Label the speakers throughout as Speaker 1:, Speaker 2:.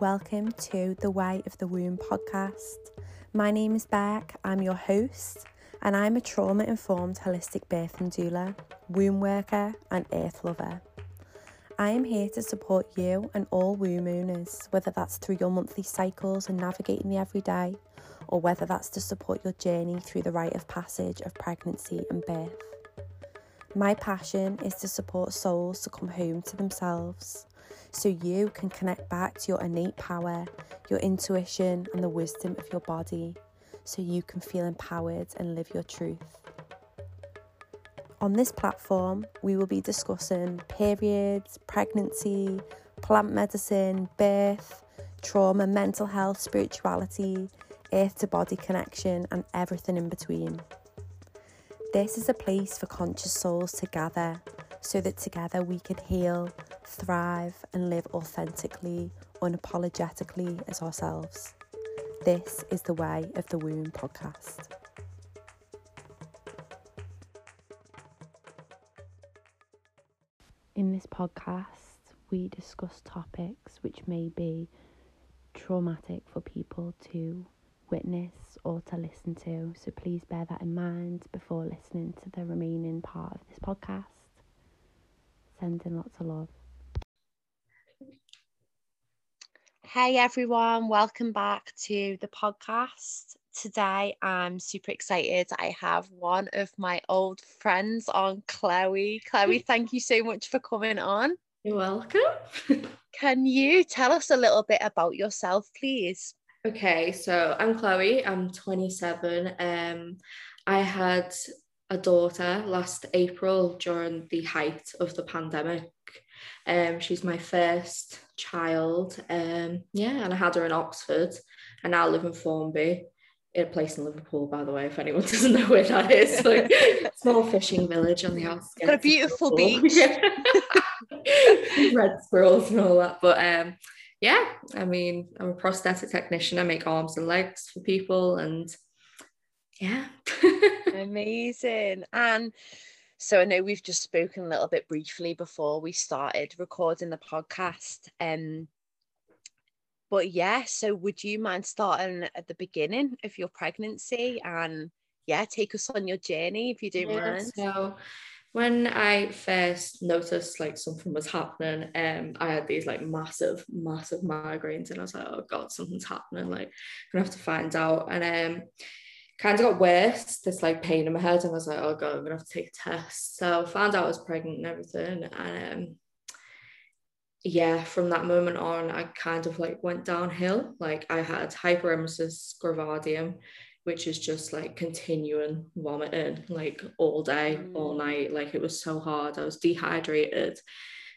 Speaker 1: Welcome to the Way of the Womb podcast. My name is Bec, I'm your host, and I'm a trauma informed holistic birth and doula, womb worker, and earth lover. I am here to support you and all womb owners, whether that's through your monthly cycles and navigating the everyday, or whether that's to support your journey through the rite of passage of pregnancy and birth. My passion is to support souls to come home to themselves so you can connect back to your innate power, your intuition, and the wisdom of your body so you can feel empowered and live your truth. On this platform, we will be discussing periods, pregnancy, plant medicine, birth, trauma, mental health, spirituality, earth to body connection, and everything in between. This is a place for conscious souls to gather so that together we can heal, thrive, and live authentically, unapologetically as ourselves. This is the Way of the Womb podcast. In this podcast, we discuss topics which may be traumatic for people to witness or to listen to. So please bear that in mind before listening to the remaining part of this podcast. Sending lots of love. Hey everyone, welcome back to the podcast. Today I'm super excited. I have one of my old friends on, Chloe. Chloe, thank you so much for coming on.
Speaker 2: You're welcome.
Speaker 1: Can you tell us a little bit about yourself, please?
Speaker 2: Okay, so I'm Chloe. I'm 27. Um, I had a daughter last April during the height of the pandemic. Um, she's my first child. Um, yeah, and I had her in Oxford. I now live in Formby, in a place in Liverpool, by the way, if anyone doesn't know where that is. Like small fishing village on the outskirts.
Speaker 1: Got a beautiful beach.
Speaker 2: Red squirrels and all that. But um, yeah, I mean, I'm a prosthetic technician. I make arms and legs for people, and yeah.
Speaker 1: Amazing. And so I know we've just spoken a little bit briefly before we started recording the podcast. Um, but yeah, so would you mind starting at the beginning of your pregnancy and yeah, take us on your journey if you don't yeah, mind?
Speaker 2: So when I first noticed like something was happening, um, I had these like massive, massive migraines, and I was like, oh god, something's happening. Like, I'm gonna have to find out. And um, kind of got worse. This like pain in my head, and I was like, oh god, I'm gonna have to take a test. So I found out I was pregnant and everything, and um, yeah, from that moment on, I kind of like went downhill. Like I had hyperemesis gravidarum, which is just like continuing vomiting like all day, mm. all night. Like it was so hard. I was dehydrated.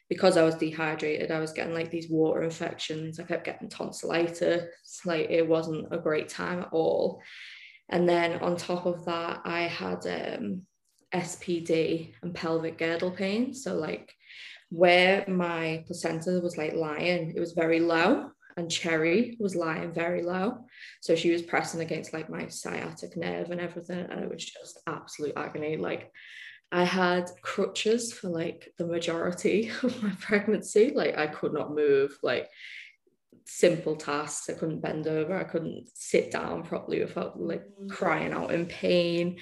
Speaker 2: Because I was dehydrated, I was getting like these water infections. I kept getting tonsillitis. Like it wasn't a great time at all. And then on top of that, I had um, SPD and pelvic girdle pain. So like where my placenta was like lying, it was very low and Cherry was lying very low. So she was pressing against like my sciatic nerve and everything. And it was just absolute agony. Like I had crutches for like the majority of my pregnancy. Like I could not move, like simple tasks. I couldn't bend over, I couldn't sit down properly without like mm. crying out in pain.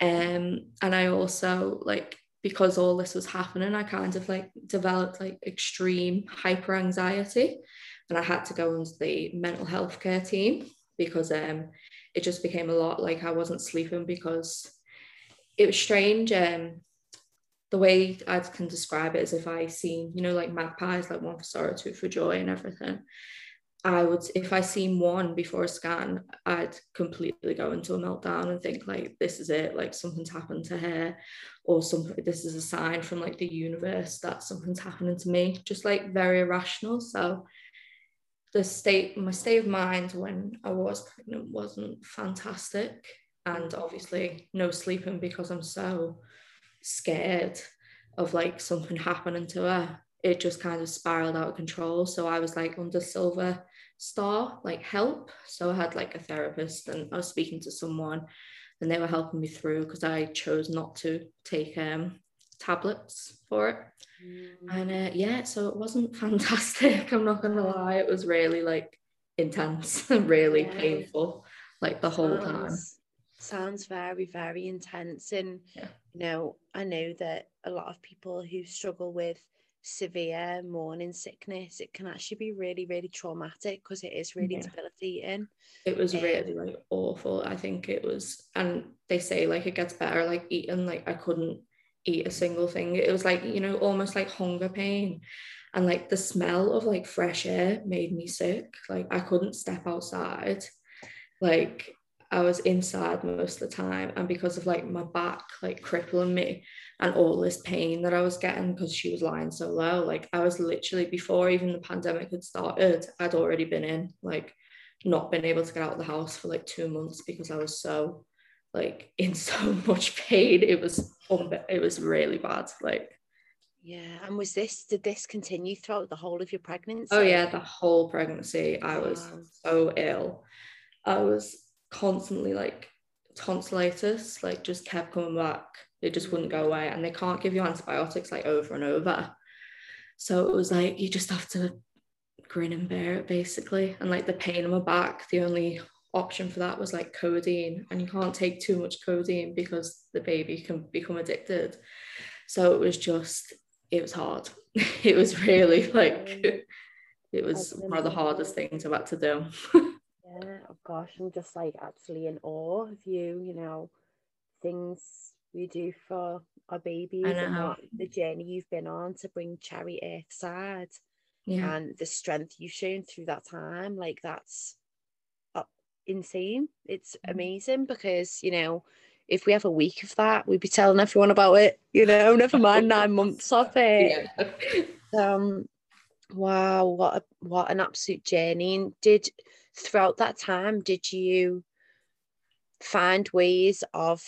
Speaker 2: Um, and I also like because all this was happening, I kind of like developed like extreme hyper anxiety and I had to go into the mental health care team because um, it just became a lot like I wasn't sleeping because it was strange. Um, the way I can describe it is if I seen, you know, like magpies, like one for sorrow, two for joy, and everything. I would, if I seen one before a scan, I'd completely go into a meltdown and think like, this is it, like something's happened to her, or something. This is a sign from like the universe that something's happening to me. Just like very irrational. So the state my state of mind when I was pregnant wasn't fantastic and obviously no sleeping because I'm so scared of like something happening to her it just kind of spiraled out of control so I was like under silver star like help so I had like a therapist and I was speaking to someone and they were helping me through because I chose not to take um tablets for it. Mm. And uh, yeah, so it wasn't fantastic. I'm not gonna lie. It was really like intense, really yeah. painful, like the whole time.
Speaker 1: Sounds very, very intense. And yeah. You know, I know that a lot of people who struggle with severe morning sickness, it can actually be really, really traumatic because it is really yeah. debilitating.
Speaker 2: It was um, really like awful. I think it was, and they say like it gets better, like eating, like I couldn't eat a single thing. It was like, you know, almost like hunger pain. And like the smell of like fresh air made me sick. Like I couldn't step outside. Like I was inside most of the time. And because of like my back like crippling me and all this pain that I was getting because she was lying so low, like I was literally before even the pandemic had started, I'd already been in like not been able to get out of the house for like two months because I was so like in so much pain. It was it was really bad. Like
Speaker 1: yeah. And was this did this continue throughout the whole of your pregnancy?
Speaker 2: Oh yeah, the whole pregnancy. I was so ill. I was constantly like tonsillitis, like just kept coming back. It just wouldn't go mm. away. And they can't give you antibiotics like over and over. So it was like you just have to grin and bear it basically. And like the pain in my back, the only option for that was like codeine and you can't take too much codeine because the baby can become addicted so it was just it was hard it was really like it was one of the hardest things i've had to do
Speaker 1: yeah oh gosh i'm just like actually in awe of you you know things we do for our babies and what, the journey you've been on to bring cherry earthside yeah. and the strength you've shown through that time like that's insane. It's mm-hmm. amazing because, you know, if we have a week of that, we'd be telling everyone about it, you know, never mind nine months of it. Yeah. Um wow, what a what an absolute journey. And did throughout that time, did you find ways of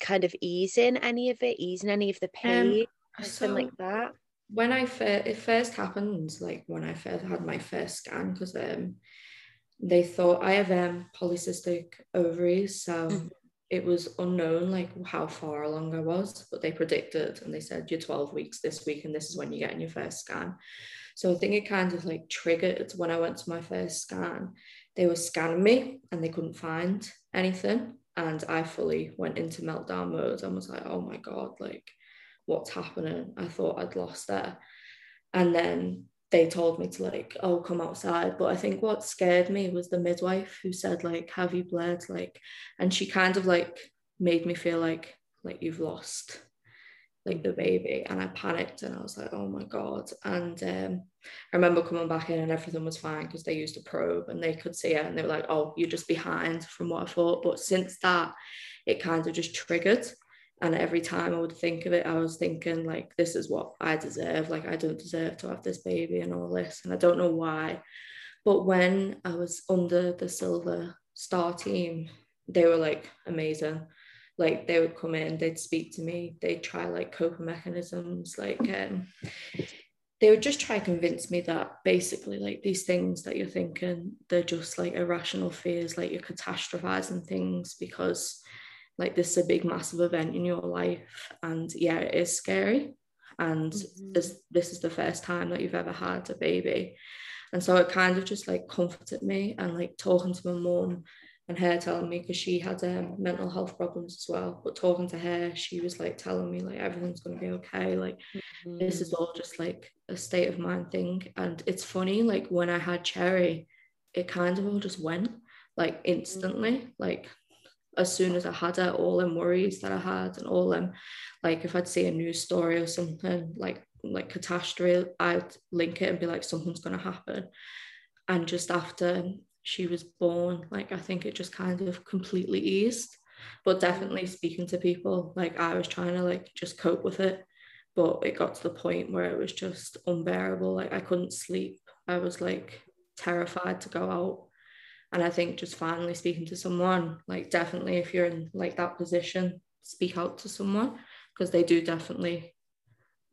Speaker 1: kind of easing any of it, easing any of the um, pain, um, so like that?
Speaker 2: When I first it first happened, like when I first had my first scan, because um they thought I have um, polycystic ovaries, so mm. it was unknown like how far along I was, but they predicted and they said you're 12 weeks this week and this is when you're getting your first scan. So I think it kind of like triggered when I went to my first scan. They were scanning me and they couldn't find anything. And I fully went into meltdown mode and was like, oh my God, like what's happening? I thought I'd lost her. And then they told me to like oh come outside but i think what scared me was the midwife who said like have you bled like and she kind of like made me feel like like you've lost like the baby and i panicked and i was like oh my god and um, i remember coming back in and everything was fine because they used a probe and they could see it and they were like oh you're just behind from what i thought but since that it kind of just triggered and every time I would think of it, I was thinking like, this is what I deserve. Like I don't deserve to have this baby and all this, and I don't know why. But when I was under the Silver Star team, they were like amazing. Like they would come in, they'd speak to me, they'd try like coping mechanisms, like um, they would just try to convince me that basically like these things that you're thinking, they're just like irrational fears, like you're catastrophizing things because like this is a big massive event in your life. And yeah it is scary. And mm-hmm. this this is the first time that you've ever had a baby. And so it kind of just like comforted me and like talking to my mom and her telling me because she had um, mental health problems as well but talking to her she was like telling me like everything's going to be okay like mm-hmm. this is all just like a state of mind thing and it's funny like when i had cherry it kind of all just went like instantly mm-hmm. like as soon as I had it, all them worries that I had and all them, like if I'd see a news story or something like like catastrophe, I'd link it and be like, something's gonna happen. And just after she was born, like I think it just kind of completely eased. But definitely speaking to people, like I was trying to like just cope with it. But it got to the point where it was just unbearable. Like I couldn't sleep. I was like terrified to go out and i think just finally speaking to someone like definitely if you're in like that position speak out to someone because they do definitely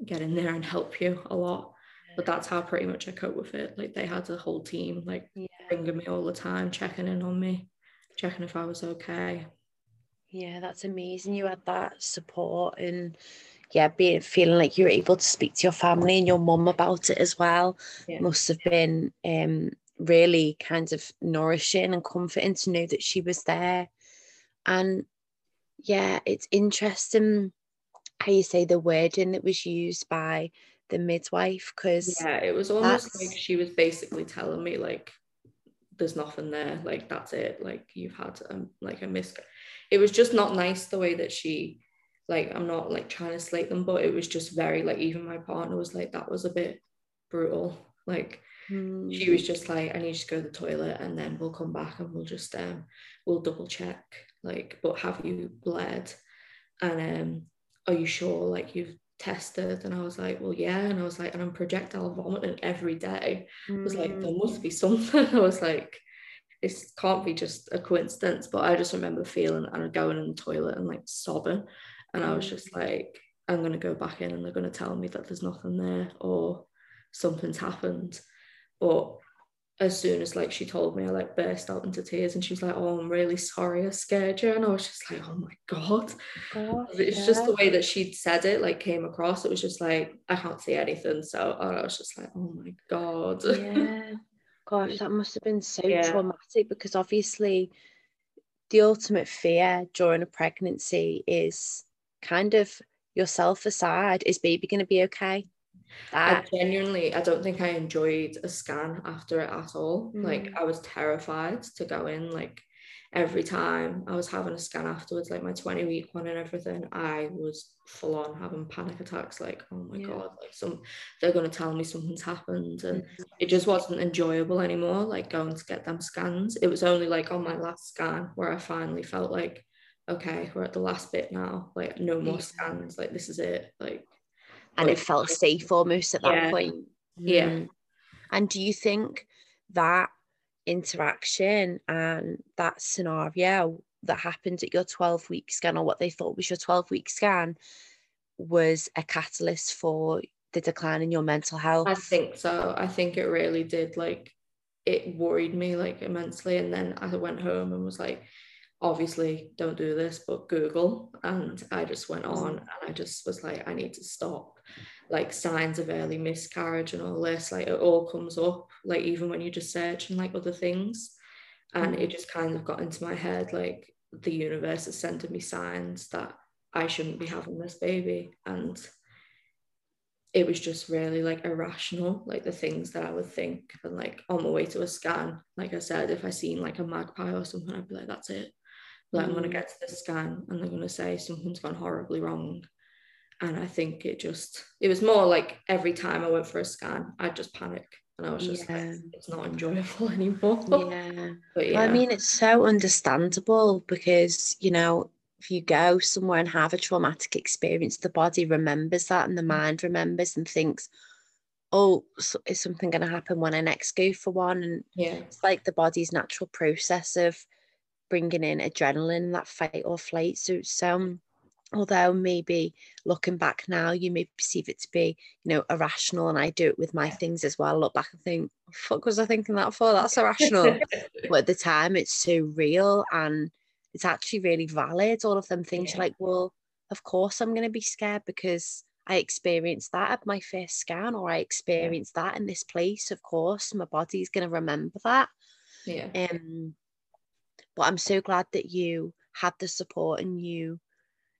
Speaker 2: get in there and help you a lot but that's how pretty much i cope with it like they had a whole team like yeah. Ringing me all the time checking in on me checking if i was okay
Speaker 1: yeah that's amazing you had that support and yeah, being feeling like you were able to speak to your family and your mum about it as well
Speaker 2: Yeah.
Speaker 1: must have been um really kind of nourishing and comforting to know that she was there. And yeah, it's interesting how you say the wording that was used by the midwife because
Speaker 2: Yeah, it was almost like she was basically telling me like there's nothing there, like that's it, like you've had um, like a mis it was just not nice the way that she like I'm not like trying to slate them, but it was just very like even my partner was like that was a bit brutal. Like
Speaker 1: Hmm.
Speaker 2: she was just like, I need to go to the toilet and then we'll come back and we'll just um we'll double check. Like, but have you bled? And um, are you sure like you've tested? And I was like, Well, yeah. And I was like, and I'm projectile vomiting every day. I was like, there must be something. I was like, this can't be just a coincidence. But I just remember feeling and going in the toilet and like sobbing. And I was just mm. like, I'm gonna go back in and they're gonna tell me that there's nothing there or something's happened. But as soon as like she told me, I like burst out into tears and she was like, Oh, I'm really sorry, I scared you. And I was just like, Oh my god. It's just the way that she'd said it, like came across. It was just like, I can't see anything. So I was just like, oh my God.
Speaker 1: yeah gosh that must have been so
Speaker 2: Yeah.
Speaker 1: traumatic because obviously the ultimate fear during a pregnancy is kind of yourself aside is baby going to be okay
Speaker 2: I genuinely, I don't think I enjoyed a scan after it at all. Like
Speaker 1: Mm.
Speaker 2: I was terrified to go in. Like every time I was having a scan afterwards, like my 20 week one and everything, I was full on having panic attacks. Like, oh my
Speaker 1: Yeah.
Speaker 2: God, like some they're gonna tell me something's happened. And
Speaker 1: Mm.
Speaker 2: it just wasn't enjoyable anymore, like going to get them scans. It was only like on my last scan where I finally felt like, okay, we're at the last bit now. Like no more scans. Like this is it. Like
Speaker 1: and it felt safe almost at that
Speaker 2: Yeah.
Speaker 1: point
Speaker 2: Yeah.
Speaker 1: Mm. and do you think that interaction and that scenario that happened at your 12 week scan or what they thought was your 12 week scan was a catalyst for the decline in your mental health
Speaker 2: I think so. I think it really did. Like, it worried me like immensely. And then I went home and was like, obviously, don't do this, but Google. And I just went on and I just was like, I need to stop. Like signs of early miscarriage and all this, like it all comes up. Like even when you just search and like other things, and it mm-hmm. just kind of got into my head like the universe is sending me signs that I shouldn't be having this baby, and it was just really like irrational, like the things that I would think. And like on my way to a scan, like I said, if I seen like a magpie or something, I'd be like, that's it. Like I'm gonna
Speaker 1: Mm.
Speaker 2: get to the scan and they're gonna say something's gone horribly wrong. And I think it just it was more like every time I went for a scan, I'd just panic. And I was just
Speaker 1: Yeah.
Speaker 2: like, it's not enjoyable anymore.
Speaker 1: yeah
Speaker 2: But yeah.
Speaker 1: Well, I mean, it's so understandable because, you know, if you go somewhere and have a traumatic experience, the body remembers that and the mind remembers and thinks, oh, so is something going to happen when I next go for one? And
Speaker 2: yeah.
Speaker 1: it's like the body's natural process of bringing in adrenaline, that fight or flight. So, so although maybe looking back now, you may perceive it to be, you know, irrational, and I do it with my things as well. I look back and think, fuck was I thinking that for? That's irrational but at the time it's so real and it's actually really valid all of them things
Speaker 2: Yeah.
Speaker 1: like well of course i'm going to be scared because i experienced that at my first scan or i experienced that in this place of course my body's going to remember that
Speaker 2: yeah.
Speaker 1: um but i'm so glad that you had the support and you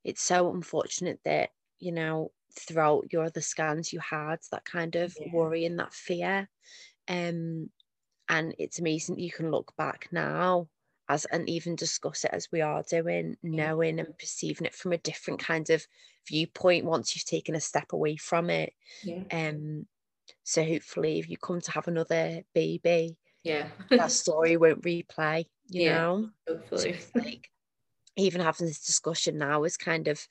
Speaker 1: it's so unfortunate that you know throughout your other scans you had that kind of
Speaker 2: Yeah.
Speaker 1: worry and that fear um and it's amazing you can look back now as and even discuss it as we are doing knowing and perceiving it from a different kind of viewpoint once you've taken a step away from it
Speaker 2: Yeah.
Speaker 1: um so hopefully if you come to have another baby
Speaker 2: Yeah.
Speaker 1: that story won't replay you
Speaker 2: Yeah,
Speaker 1: know
Speaker 2: Hopefully.
Speaker 1: it's like even having this discussion now is kind of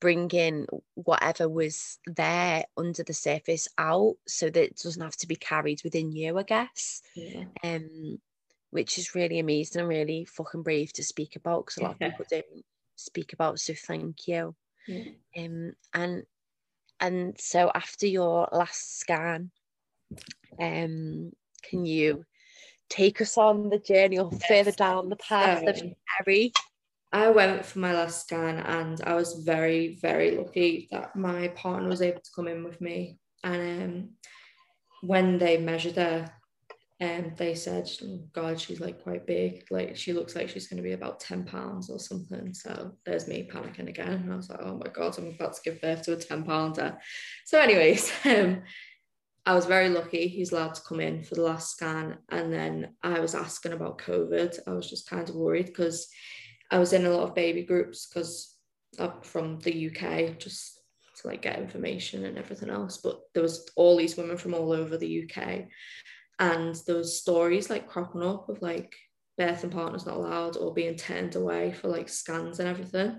Speaker 1: bringing whatever was there under the surface out so that it doesn't have to be carried within you i guess
Speaker 2: Yeah.
Speaker 1: um which is really amazing and really fucking brave to speak about because a lot
Speaker 2: Yeah.
Speaker 1: of people don't speak about so thank you
Speaker 2: Yeah.
Speaker 1: um and and so after your last scan um can you take us on the journey or further down the path of
Speaker 2: So,
Speaker 1: Mary
Speaker 2: I went for my last scan and I was very, very lucky that my partner was able to come in with me. And um, when they measured her, um, they said, oh, God, she's like quite big. Like she looks like she's going to be about 10 pounds or something. So there's me panicking again. And I was like, oh my God, I'm about to give birth to a 10 pounder. So, anyways, um, I was very lucky. He's allowed to come in for the last scan. And then I was asking about COVID. I was just kind of worried because I was in a lot of baby groups because I'm from the UK, just to like get information and everything else. But there was all these women from all over the UK and those stories like cropping up of like birth and partners not allowed or being turned away for like scans and everything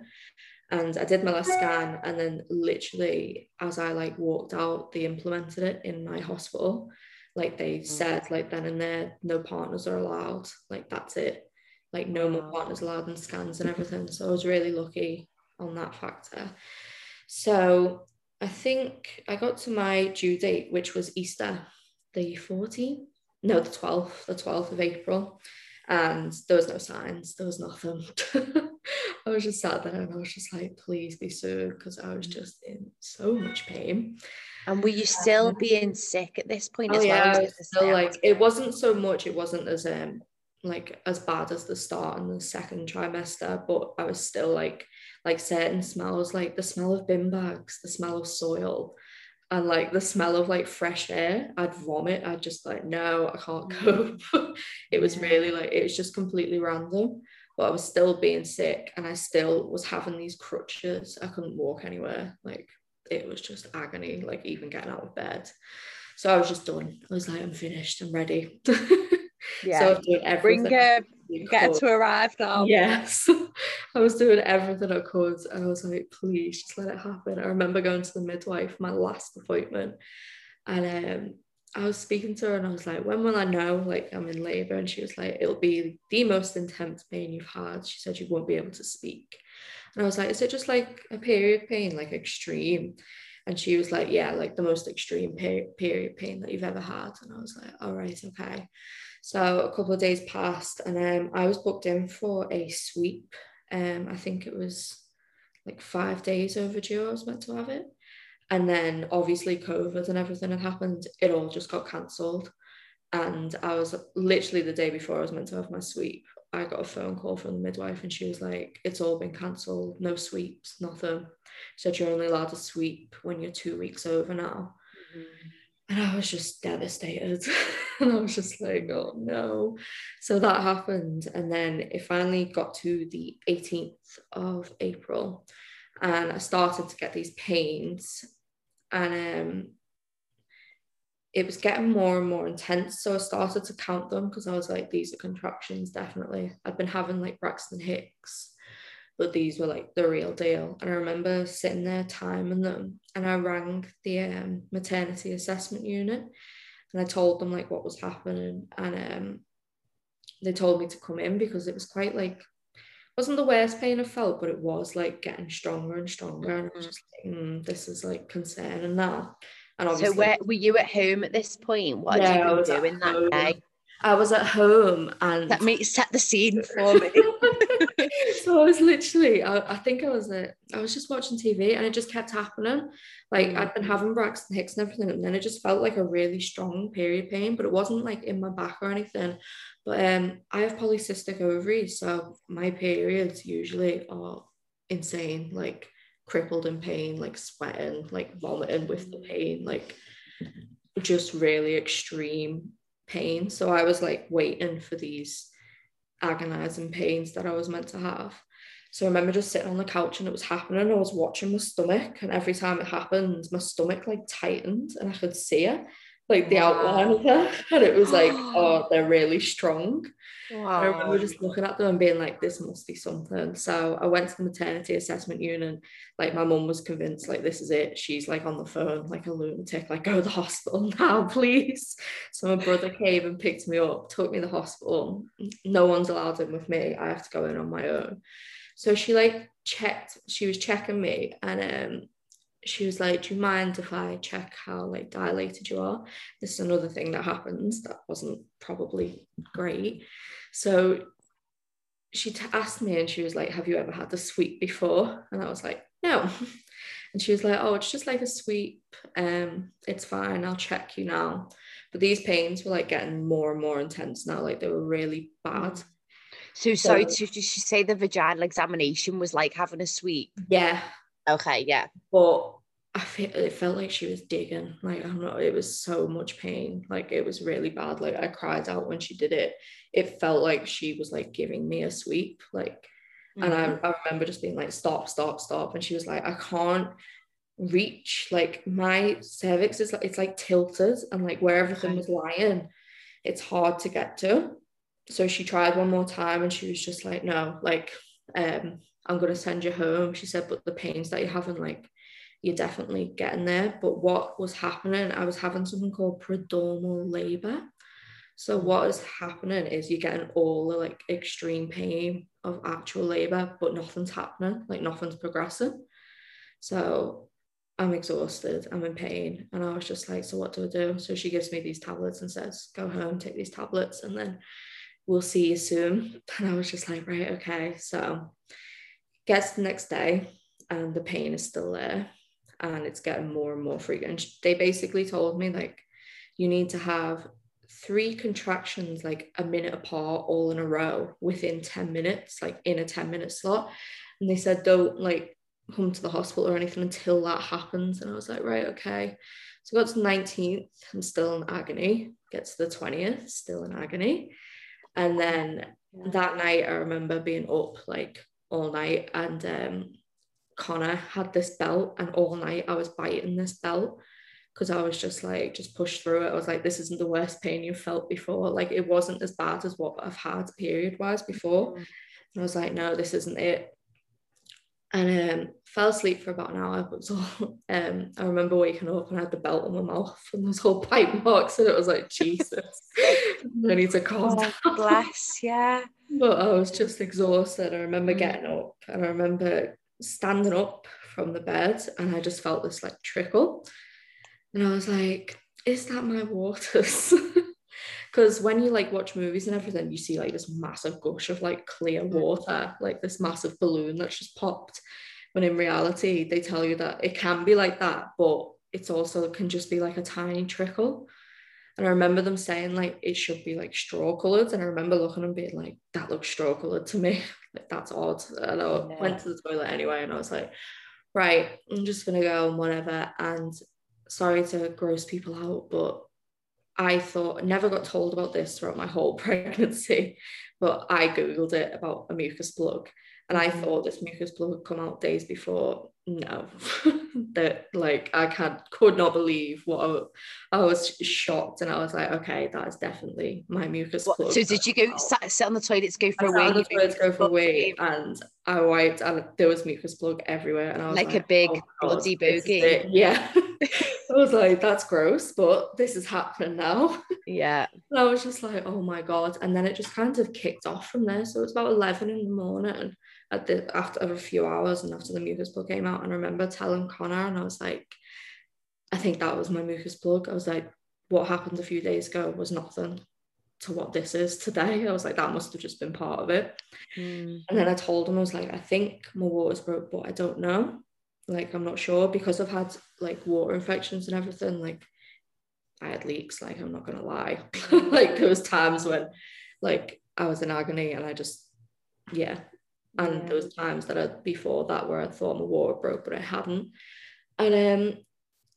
Speaker 2: and I did my last scan and then literally as I like walked out they implemented it in my hospital. Like they mm. said like then and there no partners are allowed. Like that's it. Like no more partners allowed and scans and everything. So I was really lucky on that factor. So I think I got to my due date which was Easter the 14th no, the 12th, the 12th of April. And there was no signs, there was nothing. I was just sat there and I was just like, please be soon, because I was just in so much pain.
Speaker 3: And were you still um, being sick at this point
Speaker 2: oh,
Speaker 3: as
Speaker 2: yeah, well? still like it wasn't so much, it wasn't as um like as bad as the start and the second trimester, but I was still like like certain smells, like the smell of bin bags, the smell of soil, and like the smell of like fresh air, I'd vomit. I'd just like, no, I can't cope. it was really like, it was just completely random. But I was still being sick and I still was having these crutches. I couldn't walk anywhere. Like it was just agony, like even getting out of bed. So I was just done. I was like, I'm finished, I'm ready.
Speaker 3: Yeah. So I was doing everything. Bring her, get to arrive now.
Speaker 2: Yes. I was doing everything I could. And I was like, please just let it happen. I remember going to the midwife, my last appointment. And um, I was speaking to her and I was like, when will I know like I'm in labor? And she was like, it'll be the most intense pain you've had. She said you won't be able to speak. And I was like, is it just like a period pain, like extreme? And she was like, yeah, like the most extreme period pain that you've ever had. And I was like, all right, okay. So a couple of days passed, and um, I was booked in for a sweep. Um, I think it was like five days overdue. I was meant to have it, and then obviously COVID and everything had happened. It all just got cancelled, and I was literally the day before I was meant to have my sweep. I got a phone call from the midwife, and she was like, "It's all been cancelled. No sweeps, nothing." Said you're only allowed to sweep when you're two weeks over now. Mm-hmm and I was just devastated. and I was just like, oh no. So that happened. And then it finally got to the 18th of April. And I started to get these pains. And um, it was getting more and more intense. So I started to count them because I was like, these are contractions, definitely. I'd been having like Braxton Hicks but these were like the real deal. And I remember sitting there timing them, and I rang the um, maternity assessment unit, and I told them like what was happening, and um, they told me to come in because it was quite like wasn't the worst pain I felt, but it was like getting stronger and stronger, and I was mm-hmm. just like, mm, this is like concerning now.
Speaker 3: And obviously, so where were you at home at this point? What yeah, did you do in that home. day?
Speaker 2: I was at home and
Speaker 3: let me set the scene for me.
Speaker 2: so I was literally, I, I think I was I was just watching TV and it just kept happening. Like mm. I'd been having Braxton Hicks and everything, and then it just felt like a really strong period pain, but it wasn't like in my back or anything. But um, I have polycystic ovaries, so my periods usually are insane, like crippled in pain, like sweating, like vomiting with the pain, like just really extreme pain. So I was like waiting for these agonizing pains that I was meant to have. So I remember just sitting on the couch and it was happening. I was watching my stomach, and every time it happened, my stomach like tightened and I could see it like the wow. outline of her. And it was like, oh, they're really strong. Wow. I remember just looking at them and being like, this must be something. So I went to the maternity assessment unit. Like my mum was convinced, like, this is it. She's like on the phone, like a lunatic, like, go to the hospital now, please. So my brother came and picked me up, took me to the hospital. No one's allowed in with me. I have to go in on my own. So she like checked, she was checking me and um she was like, Do you mind if I check how like dilated you are? This is another thing that happens that wasn't probably great. So she t- asked me and she was like, Have you ever had the sweep before? And I was like, No. And she was like, Oh, it's just like a sweep. Um, it's fine. I'll check you now. But these pains were like getting more and more intense now. Like they were really bad.
Speaker 1: So, sorry, so, did she say the vaginal examination was like having a sweep?
Speaker 2: Yeah.
Speaker 1: Okay, yeah.
Speaker 2: But I feel it felt like she was digging. Like I'm not. Know, it was so much pain. Like it was really bad. Like I cried out when she did it. It felt like she was like giving me a sweep. Like, mm-hmm. and I, mm-hmm. I remember just being like, stop, stop, stop. And she was like, I can't reach. Like my cervix is like it's like tilted, and like where everything was lying, it's hard to get to. So she tried one more time, and she was just like, no, like, um, I'm gonna send you home. She said, but the pains that you're having, like you're definitely getting there. But what was happening, I was having something called prodromal labor. So what is happening is you're getting all the like extreme pain of actual labor, but nothing's happening, like nothing's progressing. So I'm exhausted, I'm in pain. And I was just like, so what do I do? So she gives me these tablets and says, go home, take these tablets, and then we'll see you soon. And I was just like, right, okay. So gets the next day and the pain is still there and it's getting more and more frequent. They basically told me like you need to have three contractions like a minute apart all in a row within 10 minutes like in a 10 minute slot. And they said don't like come to the hospital or anything until that happens. And I was like right okay. So I got to the 19th I'm still in agony get to the 20th still in agony. And then that night I remember being up like all night and um Connor had this belt, and all night I was biting this belt because I was just like, just push through it. I was like, this isn't the worst pain you've felt before. Like, it wasn't as bad as what I've had period wise before. Mm. And I was like, no, this isn't it. And um, fell asleep for about an hour. But so, um, I remember waking up and I had the belt on my mouth and those whole pipe marks, and it was like, Jesus, I need to calm oh,
Speaker 1: down. Bless, yeah.
Speaker 2: But I was just exhausted. I remember mm. getting up and I remember standing up from the bed and I just felt this like trickle. And I was like, is that my waters? Because when you like watch movies and everything, you see like this massive gush of like clear mm. water, like this massive balloon that's just popped. When in reality, they tell you that it can be like that, but it's also can just be like a tiny trickle. And I remember them saying like it should be like straw colored. And I remember looking and being like, that looks straw colored to me. like that's odd. And I yeah. went to the toilet anyway and I was like, right, I'm just gonna go and whatever. And sorry to gross people out, but I thought never got told about this throughout my whole pregnancy, but I googled it about a mucus plug, and I mm-hmm. thought this mucus plug had come out days before. No, that like I can't could not believe what I, I, was shocked, and I was like, okay, that is definitely my mucus what, plug.
Speaker 1: So did you go oh. sat, sit on the toilet to go for
Speaker 2: I
Speaker 1: a wee? On
Speaker 2: the toilet to go for a wee, and I wiped, and there was mucus plug everywhere, and I was
Speaker 1: like, like a big oh, bloody bogey.
Speaker 2: Yeah. I was like, that's gross, but this is happening now.
Speaker 1: Yeah.
Speaker 2: And I was just like, oh my God. And then it just kind of kicked off from there. So it was about 11 in the morning at the after a few hours and after the mucus plug came out. And I remember telling Connor, and I was like, I think that was my mucus plug. I was like, what happened a few days ago was nothing to what this is today. I was like, that must have just been part of it. Mm. And then I told him, I was like, I think my water's broke, but I don't know. Like, I'm not sure because I've had like water infections and everything. Like, I had leaks, like, I'm not gonna lie. like, there was times when like I was in agony and I just, yeah, and yeah. there was times that I before that where I thought my water broke, but I hadn't. And um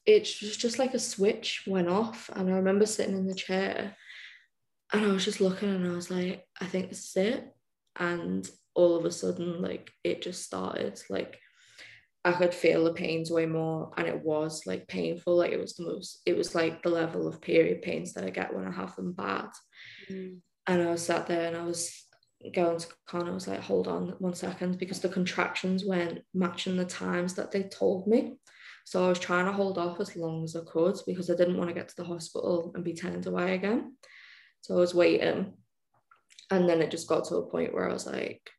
Speaker 2: it was just like a switch went off. And I remember sitting in the chair and I was just looking and I was like, I think this is it. And all of a sudden, like it just started. Like I could feel the pains way more, and it was like painful. Like it was the most, it was like the level of period pains that I get when I have them bad. Mm. And I was sat there and I was going to Connor, I was like, hold on one second, because the contractions weren't matching the times that they told me. So I was trying to hold off as long as I could because I didn't want to get to the hospital and be turned away again. So I was waiting. And then it just got to a point where I was like,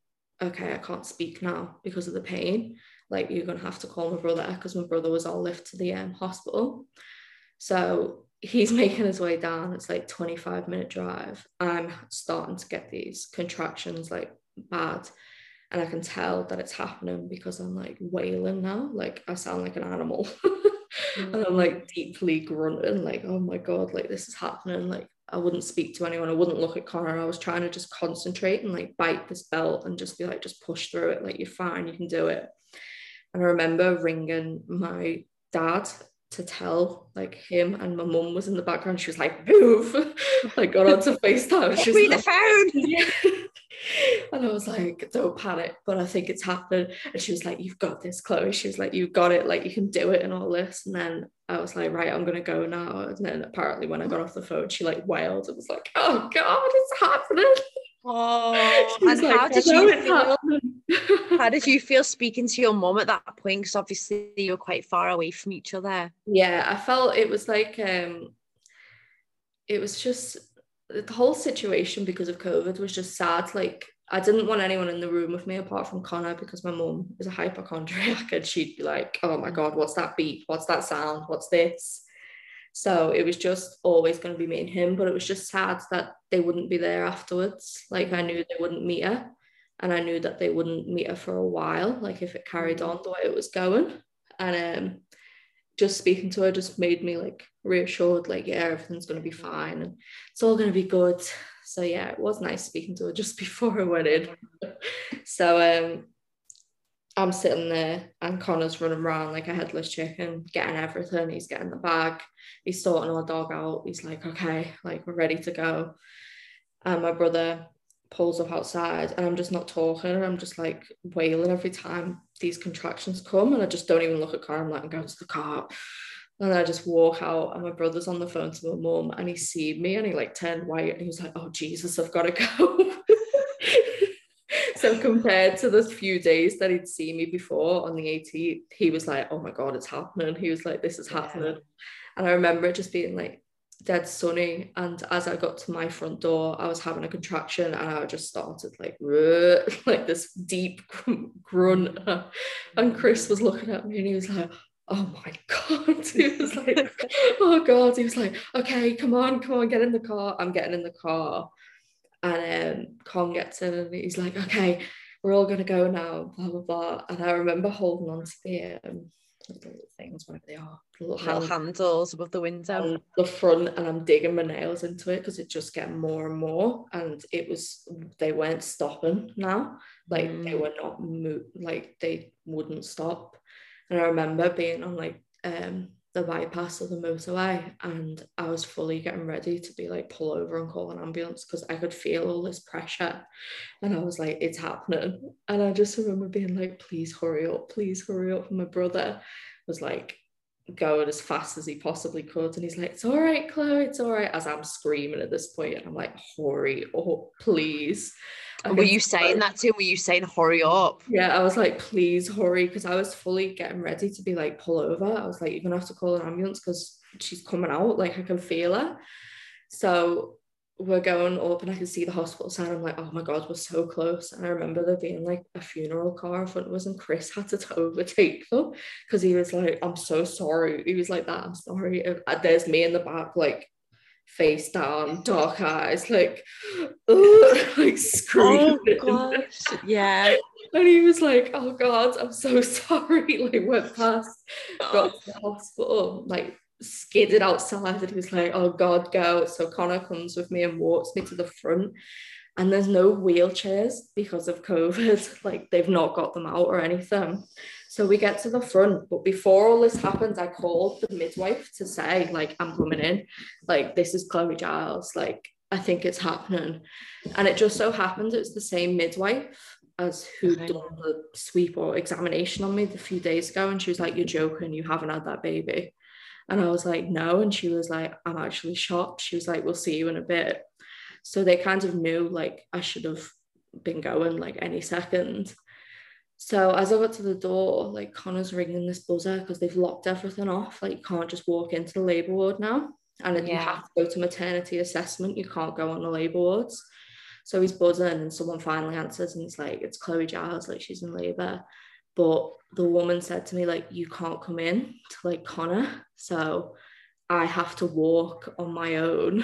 Speaker 2: okay, I can't speak now because of the pain. Like, you're going to have to call my brother because my brother was all lifted to the um, hospital. So he's making his way down. It's like 25 minute drive. I'm starting to get these contractions like bad. And I can tell that it's happening because I'm like wailing now. Like I sound like an animal. and I'm like mm. deeply grunting, like, oh my God, like this is happening. Like I wouldn't speak to anyone. I wouldn't look at Connor. I was trying to just concentrate and like bite this belt and just be like, just push through it. Like you're fine, you can do it. And I remember ringing my dad to tell like him and my mum was in the background. She was like, move, like got onto FaceTime. She
Speaker 1: was
Speaker 2: like,
Speaker 1: the phone.
Speaker 2: And I was like, don't panic, but I think it's happening. And she was like, you've got this, Chloe. She was like, you've got it, like you can do it and all this. And then I was like, right, I'm gonna go now. And then apparently when I got off the phone, she like wailed. It was like, oh God, it's happening.
Speaker 1: Oh, and like, how did you feel? how did you feel speaking to your mum at that point? Because obviously you were quite far away from each other.
Speaker 2: Yeah, I felt it was like um, it was just the whole situation because of COVID was just sad. Like I didn't want anyone in the room with me apart from Connor because my mum is a hypochondriac and she'd be like, "Oh my god, what's that beep? What's that sound? What's this?" So it was just always going to be me and him, but it was just sad that they wouldn't be there afterwards. Like I knew they wouldn't meet her, and I knew that they wouldn't meet her for a while. Like if it carried mm. on the way it was going, and um, just speaking to her just made me like reassured, like yeah, everything's going to be fine and it's all going to be good. So yeah, it was nice speaking to her just before I went in. so um, I'm sitting there and Connor's running around like a headless chicken, getting everything. He's getting the bag. He's sorting our dog out. He's like, okay, like we're ready to go. And my brother pulls up outside and I'm just not talking. And I'm just like wailing every time these contractions come. And I just don't even look at Connor. I'm like, I'm going to the car. And I just walk out and my brother's on the phone to my mum and he see me and he like turned white and he was like, oh Jesus, I've got to go. so compared to the few days that he'd seen me before on the 18th, he was like, oh my God, it's happening. He was like, this is happening. Yeah. And I remember it just being like dead sunny. And as I got to my front door, I was having a contraction and I just started like, like this deep grunt. And Chris was looking at me and he was like, oh my god he was like oh god he was like okay come on come on get in the car i'm getting in the car and um, Con gets in and he's like, okay, we're all gonna go now, blah blah blah. And I remember holding on to the um, little things, whatever they are,
Speaker 1: little, little handles above the window,
Speaker 2: the front, and I'm digging my nails into it because it just get more and more. And it was they weren't stopping now, like mm. they were not move, like they wouldn't stop. And I remember being on like um the bypass of the motorway and I was fully getting ready to be like pull over and call an ambulance because I could feel all this pressure. And I was like it's happening. And I just remember being like please hurry up please hurry up. And my brother was like going as fast as he possibly could and he's like it's all right Chloe it's all right as I'm screaming at this point and I'm like hurry up please
Speaker 1: and were you saying that to too? Were you saying hurry up?
Speaker 2: Yeah, I was like, please hurry, because I was fully getting ready to be like, pull over. I was like, you're gonna have to call an ambulance because she's coming out, like I can feel her. So we're going up and I can see the hospital sign. I'm like, oh my god, we're so close. And I remember there being like a funeral car in front of us, and Chris had to overtake them because he was like, I'm so sorry. He was like that, I'm sorry. And uh, there's me in the back, like face down, dark eyes, like, like oh screaming.
Speaker 1: Oh gosh, yeah.
Speaker 2: And he was like, "Oh God, I'm so sorry." Like went past, got to the oh. hospital, like skidded outside, and he was like, "Oh God, go!" So Connor comes with me and walks me to the front, and there's no wheelchairs because of COVID. Like they've not got them out or anything. So we get to the front, but before all this happens, I called the midwife to say, like, I'm coming in. Like, this is Chloe Giles. Like, I think it's happening. And it just so happens it's the same midwife as who okay. done the sweep or examination on me a few days ago. And she was like, You're joking, you haven't had that baby. And I was like, No. And she was like, I'm actually shocked. She was like, We'll see you in a bit. So they kind of knew like I should have been going like any second. So as I got to the door, like Connor's ringing this buzzer because they've locked everything off. Like you can't just walk into the labour ward now. And if yeah. you have to go to maternity assessment, you can't go on the labour wards. So he's buzzing and someone finally answers and he's like, it's Chloe Giles, like she's in labour. But the woman said to me, like, you can't come in to like Connor. So I have to walk on my own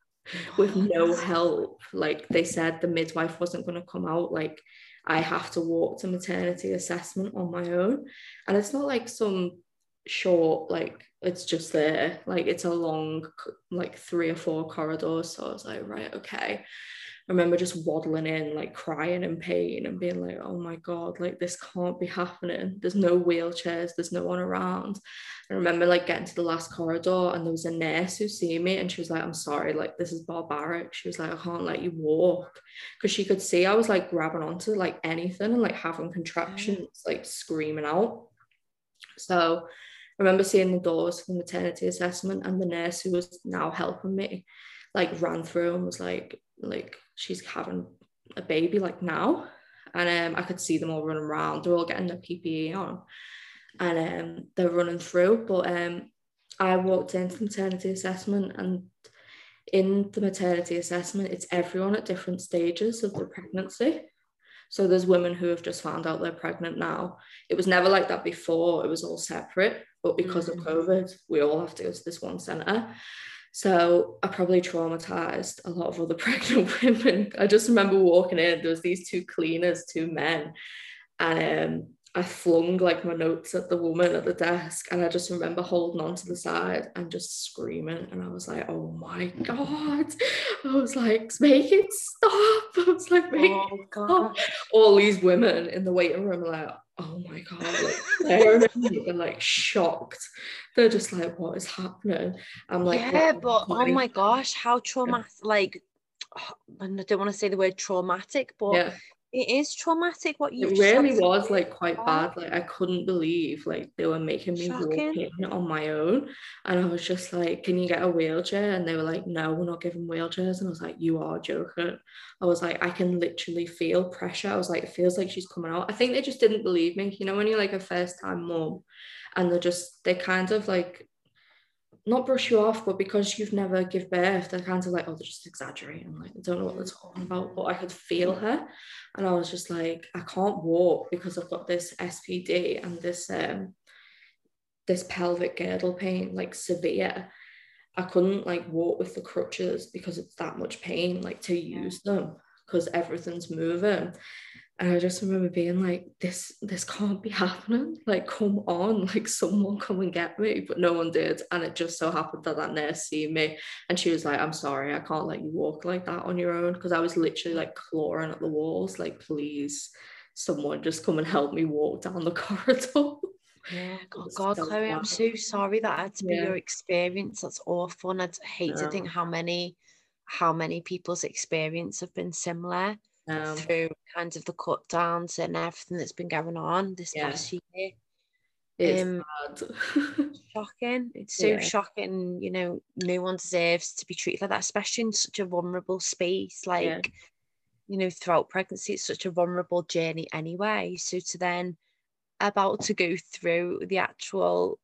Speaker 2: with no help. Like they said, the midwife wasn't going to come out. Like I have to walk to maternity assessment on my own. And it's not like some short, like it's just there. Like it's a long, like three or four corridors. So I was like, right, okay. I remember just waddling in, like crying in pain and being like, oh my God, like this can't be happening. There's no wheelchairs, there's no one around. I remember like getting to the last corridor and there was a nurse who see me and she was like, I'm sorry, like this is barbaric. She was like, I can't let you walk. Because she could see I was like grabbing onto like anything and like having contractions, like screaming out. So I remember seeing the doors for the maternity assessment and the nurse who was now helping me like ran through and was like, like she's having a baby like now. And um, I could see them all running around. They're all getting their PPE on and um, they're running through. But um, I walked into the maternity assessment and in the maternity assessment, it's everyone at different stages of the pregnancy. So there's women who have just found out they're pregnant now. It was never like that before. It was all separate. But because mm-hmm. of mm. COVID, we all have to go to this one centre. So I probably traumatized a lot of other pregnant women. I just remember walking in, there was these two cleaners, two men, and um, I flung like my notes at the woman at the desk, and I just remember holding on to the side and just screaming. And I was like, "Oh my god!" I was like, "Make it stop!" I was like, "Make oh, it stop!" All these women in the waiting room are like, "Oh my god!" Like they're like shocked. They're just like, "What is happening?" I'm like,
Speaker 1: "Yeah, but oh my gosh, how traumatic!" Like, I don't want to say the word traumatic, but yeah it is traumatic what you
Speaker 2: it really was like quite bad like i couldn't believe like they were making me Shocking. walk in on my own and i was just like can you get a wheelchair? And they were like no we're not giving wheelchairs. And i was like you are joking. I was like i can literally feel pressure. I was like it feels like she's coming out. I think they just didn't believe me you know when you're like a first time mom and they're just they kind of like not brush you off, but because you've never give birth, they're kind of like, oh, they're just exaggerating. Like, I don't know what they're talking about, but I could feel her. And I was just like, I can't walk because I've got this SPD and this um this pelvic girdle pain, like severe. I couldn't like walk with the crutches because it's that much pain, like to use them because everything's moving. And I just remember being like, this, this can't be happening. Like, come on, like someone come and get me. But no one did. And it just so happened that that nurse see me and she was like, I'm sorry, I can't let you walk like that on your own. Cause I was literally like clawing at the walls, like, please, someone just come and help me walk down the corridor.
Speaker 1: Yeah, God, oh God so Chloe. I'm so sorry that had to be yeah. your experience. That's awful. And I'd hate to think how many how many people's experience have been similar um, through kind of the cut downs and everything that's been going on this yeah. past year.
Speaker 2: It's um,
Speaker 1: shocking. It's so yeah. shocking. You know, no one deserves to be treated like that, especially in such a vulnerable space. Like, yeah. you know, throughout pregnancy, it's such a vulnerable journey anyway. So to then about to go through the actual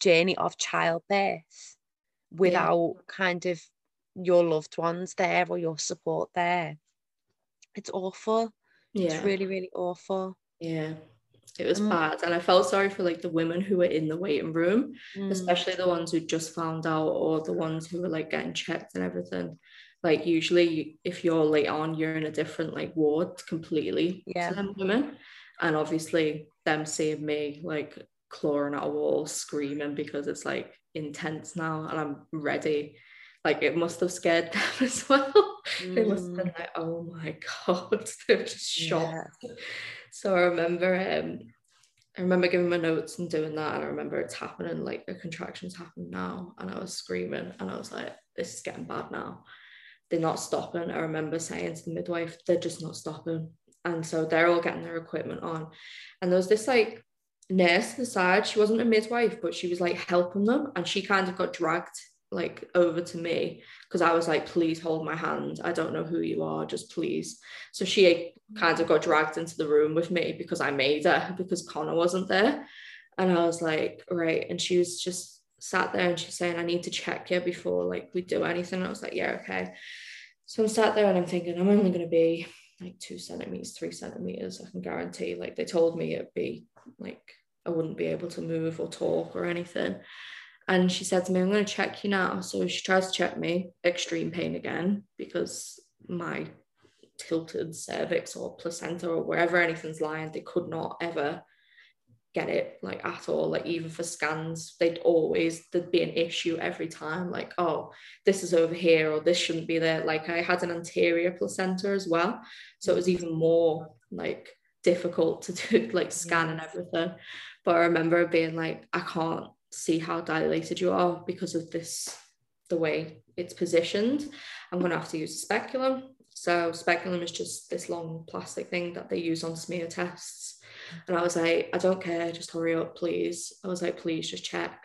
Speaker 1: journey of childbirth without yeah. kind of your loved ones there or your support there it's awful. Yeah. It's really, really awful.
Speaker 2: Yeah. It was um, bad. And I felt sorry for like the women who were in the waiting room, mm. especially the ones who just found out or the ones who were like getting checked and everything. Like usually if you're late on, you're in a different like ward completely
Speaker 1: yeah.
Speaker 2: to them women. And obviously them seeing me like clawing at a wall, screaming because it's like intense now and I'm ready like it must have scared them as well. Mm. they must have been mm. like, oh my god, they're just shocked. Yeah. So I remember um I remember giving my notes and doing that, and I remember it's happening, like the contractions happen now, and I was screaming, and I was like, "This is getting bad now." They're not stopping. I remember saying to the midwife, "They're just not stopping," and so they're all getting their equipment on, and there was this like nurse to the side. She wasn't a midwife, but she was like helping them, and she kind of got dragged like over to me because I was like, please hold my hand. I don't know who you are, just please. So she kind of got dragged into the room with me because I made her because Connor wasn't there. And I was like, right. And she was just sat there and she's saying, I need to check you before like we do anything. And I was like, yeah, okay. So I'm sat there and I'm thinking, I'm only going to be like two centimeters, three centimeters. I can guarantee. Like they told me it'd be like I wouldn't be able to move or talk or anything. And she said to me, I'm going to check you now. So she tries to check me, extreme pain again, because my tilted cervix or placenta or wherever anything's lying, they could not ever get it like at all. Like even for scans they'd always there'd be an issue every time like oh this is over here or this shouldn't be there. Like i had an anterior placenta as well. So it was even more like difficult to do like scan and everything. But i remember being like i can't see how dilated you are because of this the way it's positioned i'm going to have to use a speculum so speculum is just this long plastic thing that they use on smear tests and I was like, I don't care, just hurry up, please. I was like, please just check.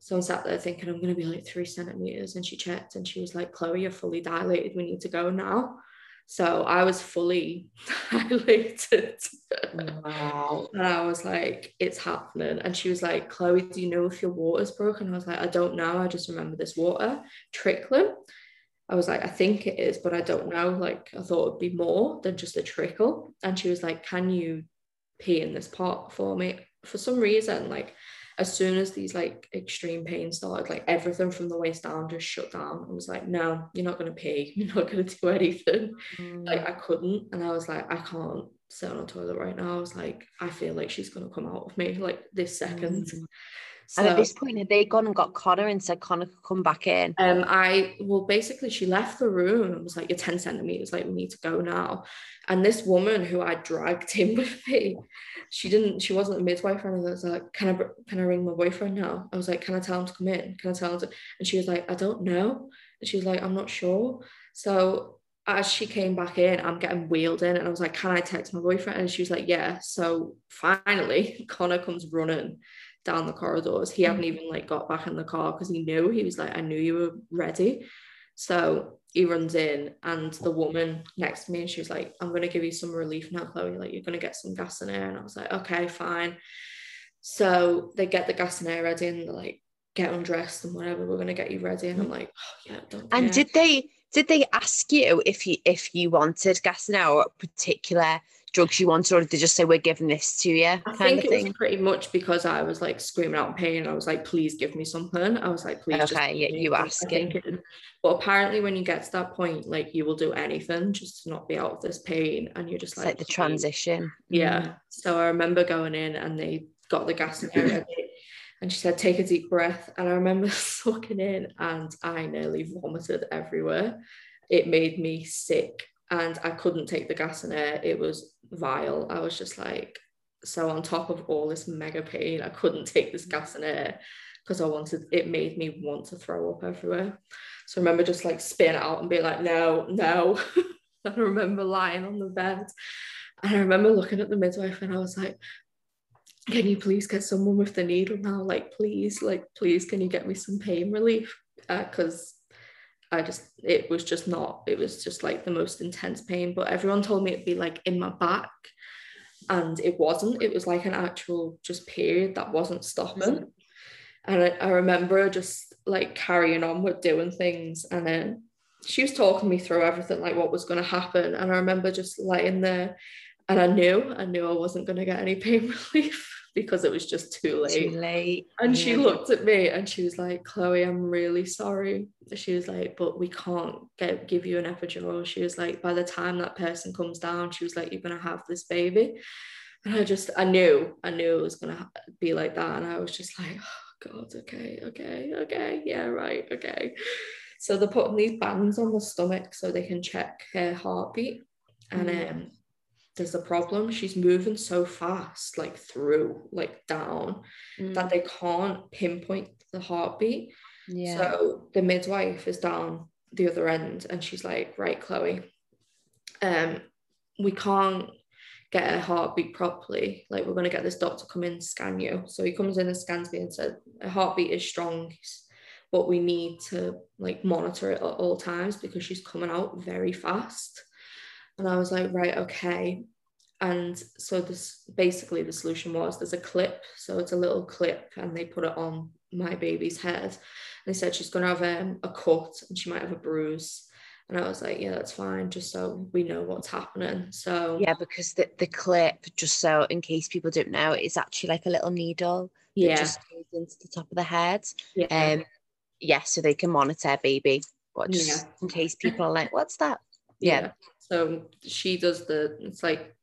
Speaker 2: So I sat there thinking I'm going to be like three centimeters. And she checked and she was like, Chloe, you're fully dilated. We need to go now. So I was fully dilated. Wow. and I was like, it's happening. And she was like, Chloe, do you know if your water's broken? I was like, I don't know. I just remember this water trickling. I was like, I think it is, but I don't know. Like, I thought it'd be more than just a trickle. And she was like, Can you pee in this pot for me for some reason like as soon as these like extreme pain started like everything from the waist down just shut down. I was like no you're not going to pee. You're not going to do anything. Mm. like i couldn't and i was like i can't sit on a toilet right now. I was like i feel like she's going to come out of me like this second. Mm.
Speaker 1: So, and at this point, had they gone and got Connor and said Connor could come back in?
Speaker 2: Um, I well, basically, she left the room and was like, "You're ten centimeters. Like, we need to go now." And this woman who I dragged in with me, she didn't. She wasn't a midwife or anything. I was like, "Can I can I ring my boyfriend now?" I was like, "Can I tell him to come in? Can I tell him to?" And she was like, "I don't know." And she was like, "I'm not sure." So as she came back in, I'm getting wheeled in, and I was like, "Can I text my boyfriend?" And she was like, "Yeah." So finally, Connor comes running down the corridors. He hadn't mm. even like got back in the car because he knew he was like, I knew you were ready. So he runs in and the woman next to me and she was like, I'm gonna give you some relief now, Chloe. Like you're gonna get some gas and air. And I was like, okay, fine. So they get the gas and air ready and they're like, get undressed and whatever, we're gonna get you ready. And I'm like, oh yeah, don't
Speaker 1: And did they did they ask you if you if you wanted gas and air or a particular drugs you wanted, or did they just say we're giving this to you?
Speaker 2: I think it thing? was pretty much because I was like screaming out in pain. I was like, please give me something. I was like, please.
Speaker 1: Okay, yeah, you asking.
Speaker 2: But apparently, when you get to that point, like you will do anything just to not be out of this pain, and you're just
Speaker 1: like,
Speaker 2: like
Speaker 1: the transition.
Speaker 2: Yeah. Mm. So I remember going in, and they got the gas and air and she said, take a deep breath. And I remember sucking in, and I nearly vomited everywhere. It made me sick and I couldn't take the gas and air. It was vile. I was just like, so on top of all this mega pain, I couldn't take this gas and air because I wanted, it made me want to throw up everywhere. So I remember just like spitting out and being like, no, no. I remember lying on the bed and I remember looking at the midwife and I was like, can you please get someone with the needle now? Like, please, like, please, can you get me some pain relief? Because uh, I just it was just not it was just like the most intense pain but everyone told me it'd be like in my back and it wasn't. It was like an actual just period that wasn't stopping. Mm-hmm. And I, I remember just like carrying on with doing things and then she was talking me through everything like what was going to happen and I remember just laying there and I knew I knew I wasn't going to get any pain relief because it was just too late.
Speaker 1: Too late.
Speaker 2: And yeah. she looked at me and she was like, Chloe, I'm really sorry. She was like, but we can't get give you an epidural. She was like, by the time that person comes down, she was like, you're gonna have this baby. And I just, I knew, I knew it was gonna be like that. And I was just like, oh God, okay, okay, okay, yeah, right, okay. So they're putting these bands on the stomach so they can check her heartbeat. And mm. um, there's a problem. She's moving so fast, like through, like down, mm. that they can't pinpoint the heartbeat. Yeah. So the midwife is down the other end and she's like, right, Chloe, um, we can't get a heartbeat properly. Like we're gonna get this doctor come in scan you. So he comes in and scans me and said a heartbeat is strong, but we need to like monitor it at all times because she's coming out very fast. And I was like, right, okay. And so this basically the solution was there's a clip. So it's a little clip and they put it on my baby's head. And they said she's going to have um, a cut and she might have a bruise. And I was like, yeah, that's fine, just so we know what's happening. So
Speaker 1: yeah, because the, the clip, just so in case people don't know, is actually like a little needle
Speaker 2: yeah,
Speaker 1: just goes into the top of the head.
Speaker 2: yeah,
Speaker 1: Um yeah, so they can monitor baby. But just
Speaker 2: Yeah.
Speaker 1: in case people are like, what's that? Yeah.
Speaker 2: So she does the, it's like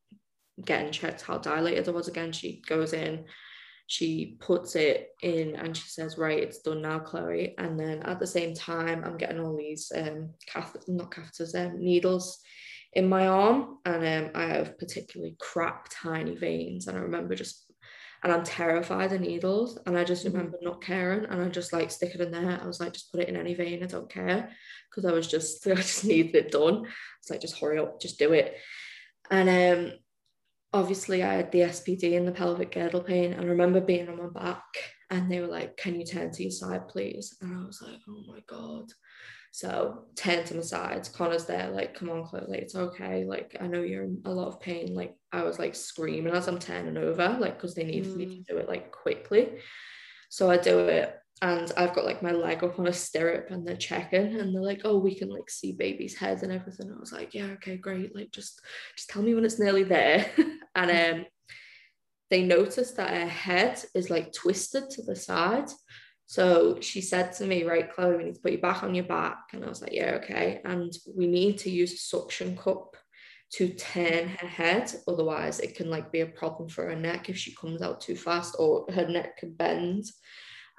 Speaker 2: getting checked how dilated it was again. She goes in, she puts it in and she says, right, it's done now, Chloe. And then at the same time, I'm getting all these um cath- not catheters, um, needles in my arm. And um, I have particularly crap tiny veins. And I remember just and I'm terrified of needles. And I just
Speaker 1: Mhm.
Speaker 2: remember not caring. And I just like stick it in there. I was like, just put it in any vein, I don't care. Because I was just I just needed it done. It's like just hurry up, just do it. And um obviously I had the SPD and the pelvic girdle pain. And I remember being on my back and they were like, Can you turn to your side, please? And I was like, Oh my God. So turn to my side. Connor's there, like, come on, Chloe, it's okay. Like, I know you're in a lot of pain. Like, I was like screaming as I'm turning over, like, because they need me to do it like quickly. So I do it, and I've got like my leg up on a stirrup, and they're checking, and they're like, "Oh, we can like see baby's head and everything." I was like, "Yeah, okay, great. Like, just just tell me when it's nearly there." and um, they noticed that her head is like twisted to the side. So she said to me, "Right, Chloe, we need to put you back on your back." And I was like, "Yeah, okay." And we need to use a suction cup to turn her head, otherwise it can like be a problem for her neck if she comes out too fast, or her neck could bend.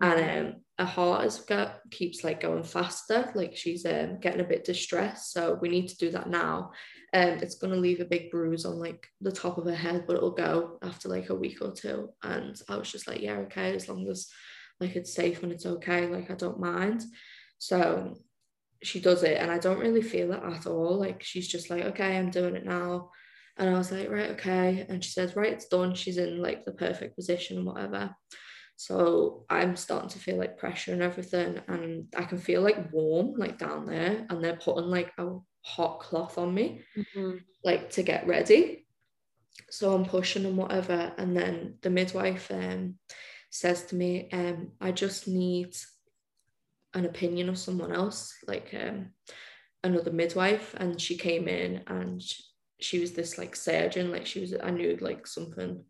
Speaker 2: And um, her heart is got, keeps like going faster. Like she's um, getting a bit distressed. So we need to do that now. Um, it's going to leave a big bruise on like the top of her head but it'll go after like a week or two. And I was just like yeah okay as long as like it's safe and it's okay like I don't mind. So she does it and I don't really feel it at all. Like she's just like okay I'm doing it now. And I was like right okay. And she says right it's done. She's in like the perfect position and whatever. So I'm starting to feel like pressure and everything, and I can feel like warm, like down there, and they're putting like a hot cloth on me,
Speaker 1: Mhm.
Speaker 2: like to get ready. So I'm pushing and whatever, and then the midwife um says to me, um, I just need an opinion of someone else, like um another midwife, and she came in and she, was this like surgeon, like she was I knew like something.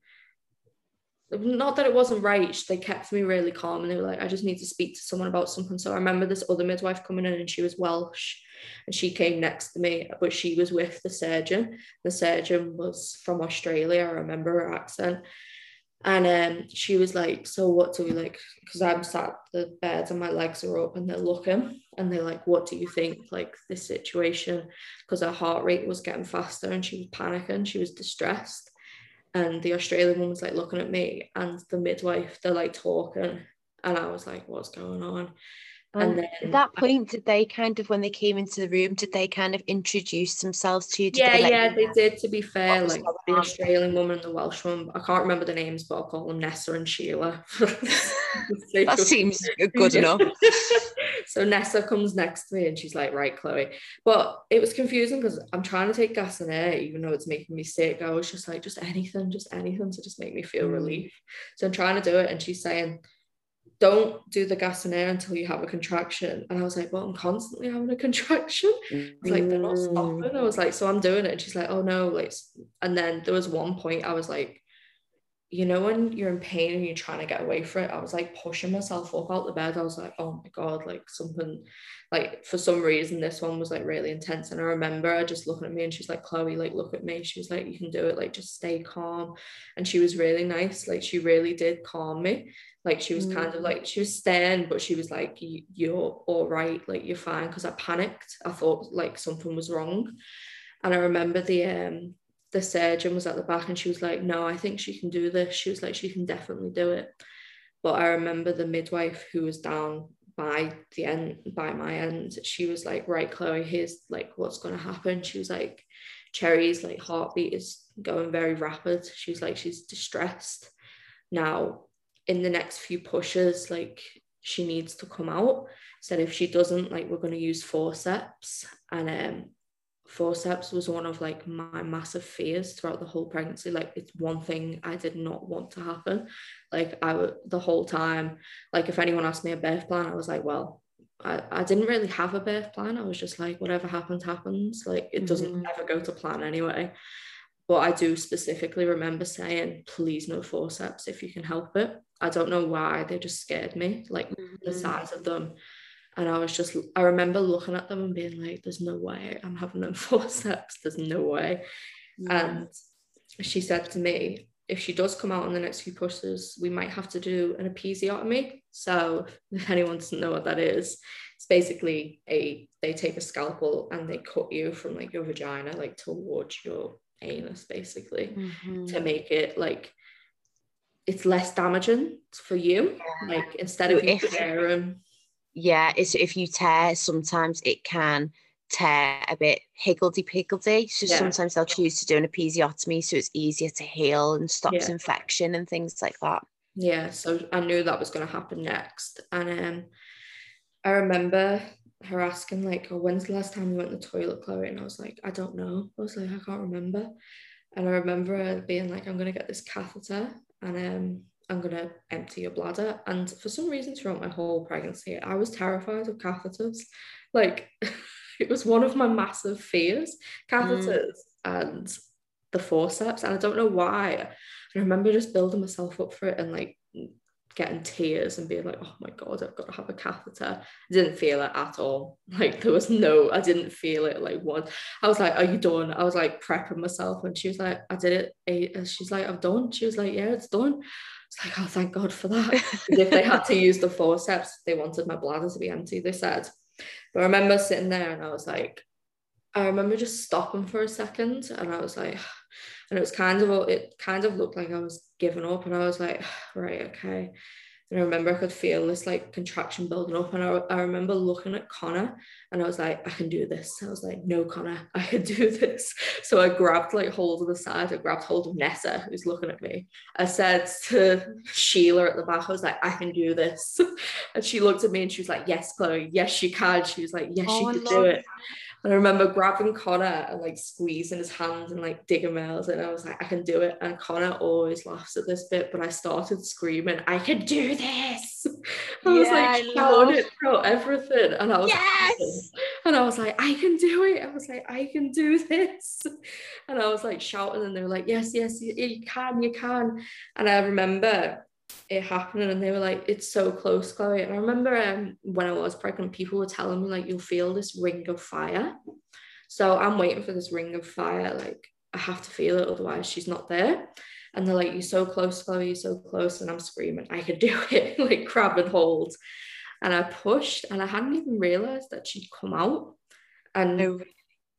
Speaker 2: Not that it wasn't right they kept me really calm and they were like i just need to speak to someone about something. So i remember this other midwife coming in and she was welsh and she came next to me but she was with the surgeon. The surgeon was from australia i remember her accent and um, she was like so what do we like? Because i'm sat the bed and my legs are up and they're looking and they're like what do you think like this situation? Because her heart rate was getting faster and she was panicking she was distressed. And the Australian was like looking at me and the midwife they're like talking. And I was like what's going on
Speaker 1: And
Speaker 2: and then
Speaker 1: at that point, did they kind of, when they came into the room, did they kind of introduce themselves to you? Did
Speaker 2: yeah
Speaker 1: they
Speaker 2: yeah they did to be fair like the? Australian woman and the Welsh one I can't remember the names but I'll call them Nessa and Sheila
Speaker 1: That seems good enough.
Speaker 2: so Nessa comes next to me and she's like, right, Chloe. But it was confusing because I'm trying to take gas and air, even though it's making me sick. I was just like, just anything, just anything to just make me feel
Speaker 1: Mm.
Speaker 2: relief. So I'm trying to do it. And she's saying, don't do the gas and air until you have a contraction. And I was like, well, I'm constantly having a contraction. It's like, they're not
Speaker 1: Mm.
Speaker 2: stopping. I was like, so I'm doing it. And she's like, oh no. Like, and then there was one point I was like, you know when you're in pain and you're trying to get away from it i was like pushing myself up out the bed i was like oh my god like something like for some reason this one was like really intense and i remember her just looking at me and she's like chloe like look at me she was like you can do it like just stay calm and she was really nice like she really did calm me like she was kind of
Speaker 1: Mm.
Speaker 2: like she was stern but she was like "You- you're all right like you're fine because i panicked i thought like something was wrong and i remember the um the surgeon was at the back and she was like, No, I think she can do this. She was like, She can definitely do it. But I remember the midwife who was down by the end, by my end, she was like, Right, Chloe, here's like what's going to happen. She was like, Cherry's like heartbeat is going very rapid. She was like, She's distressed. Now, in the next few pushes, like she needs to come out. Said if she doesn't, like we're going to use forceps. And um forceps was one of like my massive fears throughout the whole pregnancy like it's one thing i did not want to happen like i would the whole time like if anyone asked me a birth plan i was like well I, I didn't really have a birth plan. I was just like, whatever happens, happens. Like it doesn't
Speaker 1: Mhm.
Speaker 2: ever go to plan anyway. But I do specifically remember saying, please no forceps if you can help it. I don't know why, they just scared me, like the
Speaker 1: Mhm.
Speaker 2: size of them. And I was just, I remember looking at them and being like, there's no way I'm having them forceps. There's no way.
Speaker 1: Yeah.
Speaker 2: And she said to me, if she does come out in the next few pushes, we might have to do an episiotomy. So if anyone doesn't know what that is, it's basically a they take a scalpel and they cut you from like your vagina like towards your anus basically
Speaker 1: Mhm.
Speaker 2: to make it like it's less damaging for you.
Speaker 1: Yeah.
Speaker 2: Like instead
Speaker 1: So
Speaker 2: of you
Speaker 1: if-
Speaker 2: tearing,
Speaker 1: yeah, it's if you tear, sometimes it can tear a bit higgledy piggledy. So
Speaker 2: Yeah.
Speaker 1: sometimes they'll choose to do an episiotomy so it's easier to heal and stops
Speaker 2: Yeah.
Speaker 1: infection and things like that.
Speaker 2: yeah so i knew that was going to happen next and um i remember her asking like oh when's the last time you went to the toilet chloe? And i was like i don't know. I was like i can't remember. And i remember her being like i'm going to get this catheter and um i'm going to empty your bladder. And for some reason throughout my whole pregnancy i was terrified of catheters. Like it was one of my massive fears catheters and the forceps. And i don't know why. I remember just building myself up for it and like getting tears and being like, oh my God, I've got to have a catheter. I didn't feel it at all. Like there was no, I didn't feel it like once. I was like, are you done? I was like prepping myself and she was like, I did it. eight. Uh, and she's like, I'm done. She was like, yeah, it's done. It's like, oh, thank God for that. if they had to use the forceps, they wanted my bladder to be empty, they said. But I remember sitting there and I was like, I remember just stopping for a second and I was like, and it was kind of it kind of looked like I was giving up and I was like right okay. And I remember I could feel this like contraction building up and I, I remember looking at Connor and I was like I can do this. I was like no Connor I can do this. So I grabbed like hold of the side I grabbed hold of Nessa who's looking at me. I said to Sheila at the back I was like I can do this. And she looked at me and she was like yes Chloe yes you can. She was like yes
Speaker 1: Oh,
Speaker 2: you can do it and I remember grabbing Connor and like squeezing his hands and like digging nails, and I was like, I can do it. And Connor always laughs at this bit, but I started screaming, I can do this. I was
Speaker 1: Yeah, I
Speaker 2: like shouting it throughout everything. And I was
Speaker 1: Yes!
Speaker 2: and I was like, I can do it. I was like, I can do this. And I was like shouting, and they were like, Yes, yes, you, you can, you can. And I remember it happening, and they were like, It's so close, Chloe. And I remember um, when I was pregnant, people were telling me, like, you'll feel this ring of fire. So I'm waiting for this ring of fire. Like, I have to feel it, otherwise, she's not there. And they're like, You're so close, Chloe, you're so close. And I'm screaming, I could do it, like, grab and hold. And I pushed, and I hadn't even realized that she'd come out. And
Speaker 1: No,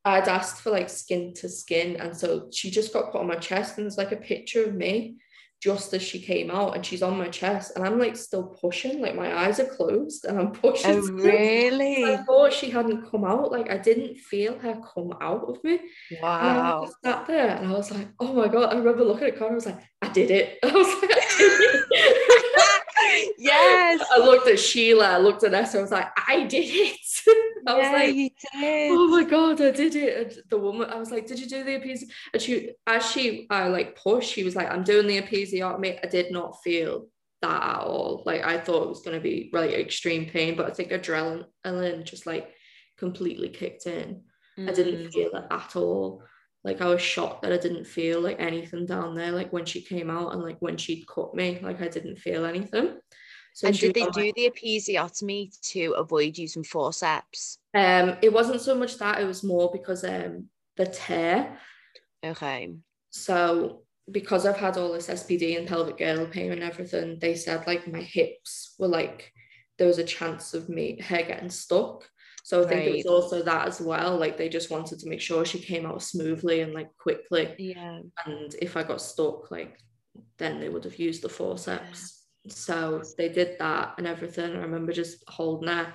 Speaker 2: I'd asked for like skin to skin, and so she just got put on my chest, and there's like a picture of me just as she came out, and she's on my chest, and I'm like still pushing, like my eyes are closed, and I'm pushing.
Speaker 1: oh really?
Speaker 2: I thought she hadn't come out, like I didn't feel her come out of me. And I sat there, and I was like, "Oh my god!" I remember looking at Connor. I was like, "I did it." I was like, I did it.
Speaker 1: yes.
Speaker 2: I looked at Sheila. I looked at Nessa. I was like, "I did it." I was like, oh my god, I did it. And the woman, I was like, did you do the episiotomy? And she, as she, I like pushed, she was like, I'm doing the episiotomy. I did not feel that at all. Like I thought it was going to be really extreme pain, but I think adrenaline just like completely kicked in. I didn't
Speaker 1: Mm.
Speaker 2: feel it at all. Like I was shocked that I didn't feel like anything down there. Like when she came out and like when she'd cut me, like I didn't feel anything. So
Speaker 1: And
Speaker 2: she
Speaker 1: did they do the episiotomy to avoid using forceps?
Speaker 2: Um, it wasn't so much that; it was more because um the tear.
Speaker 1: Okay.
Speaker 2: So because I've had all this SPD and pelvic girdle pain and everything, they said like my hips were like there was a chance of me hair getting stuck. So I think it was also that as well. Like they just wanted to make sure she came out smoothly and like quickly.
Speaker 1: Yeah.
Speaker 2: And if I got stuck, like then they would have used the forceps. So they did that and everything. I remember just holding her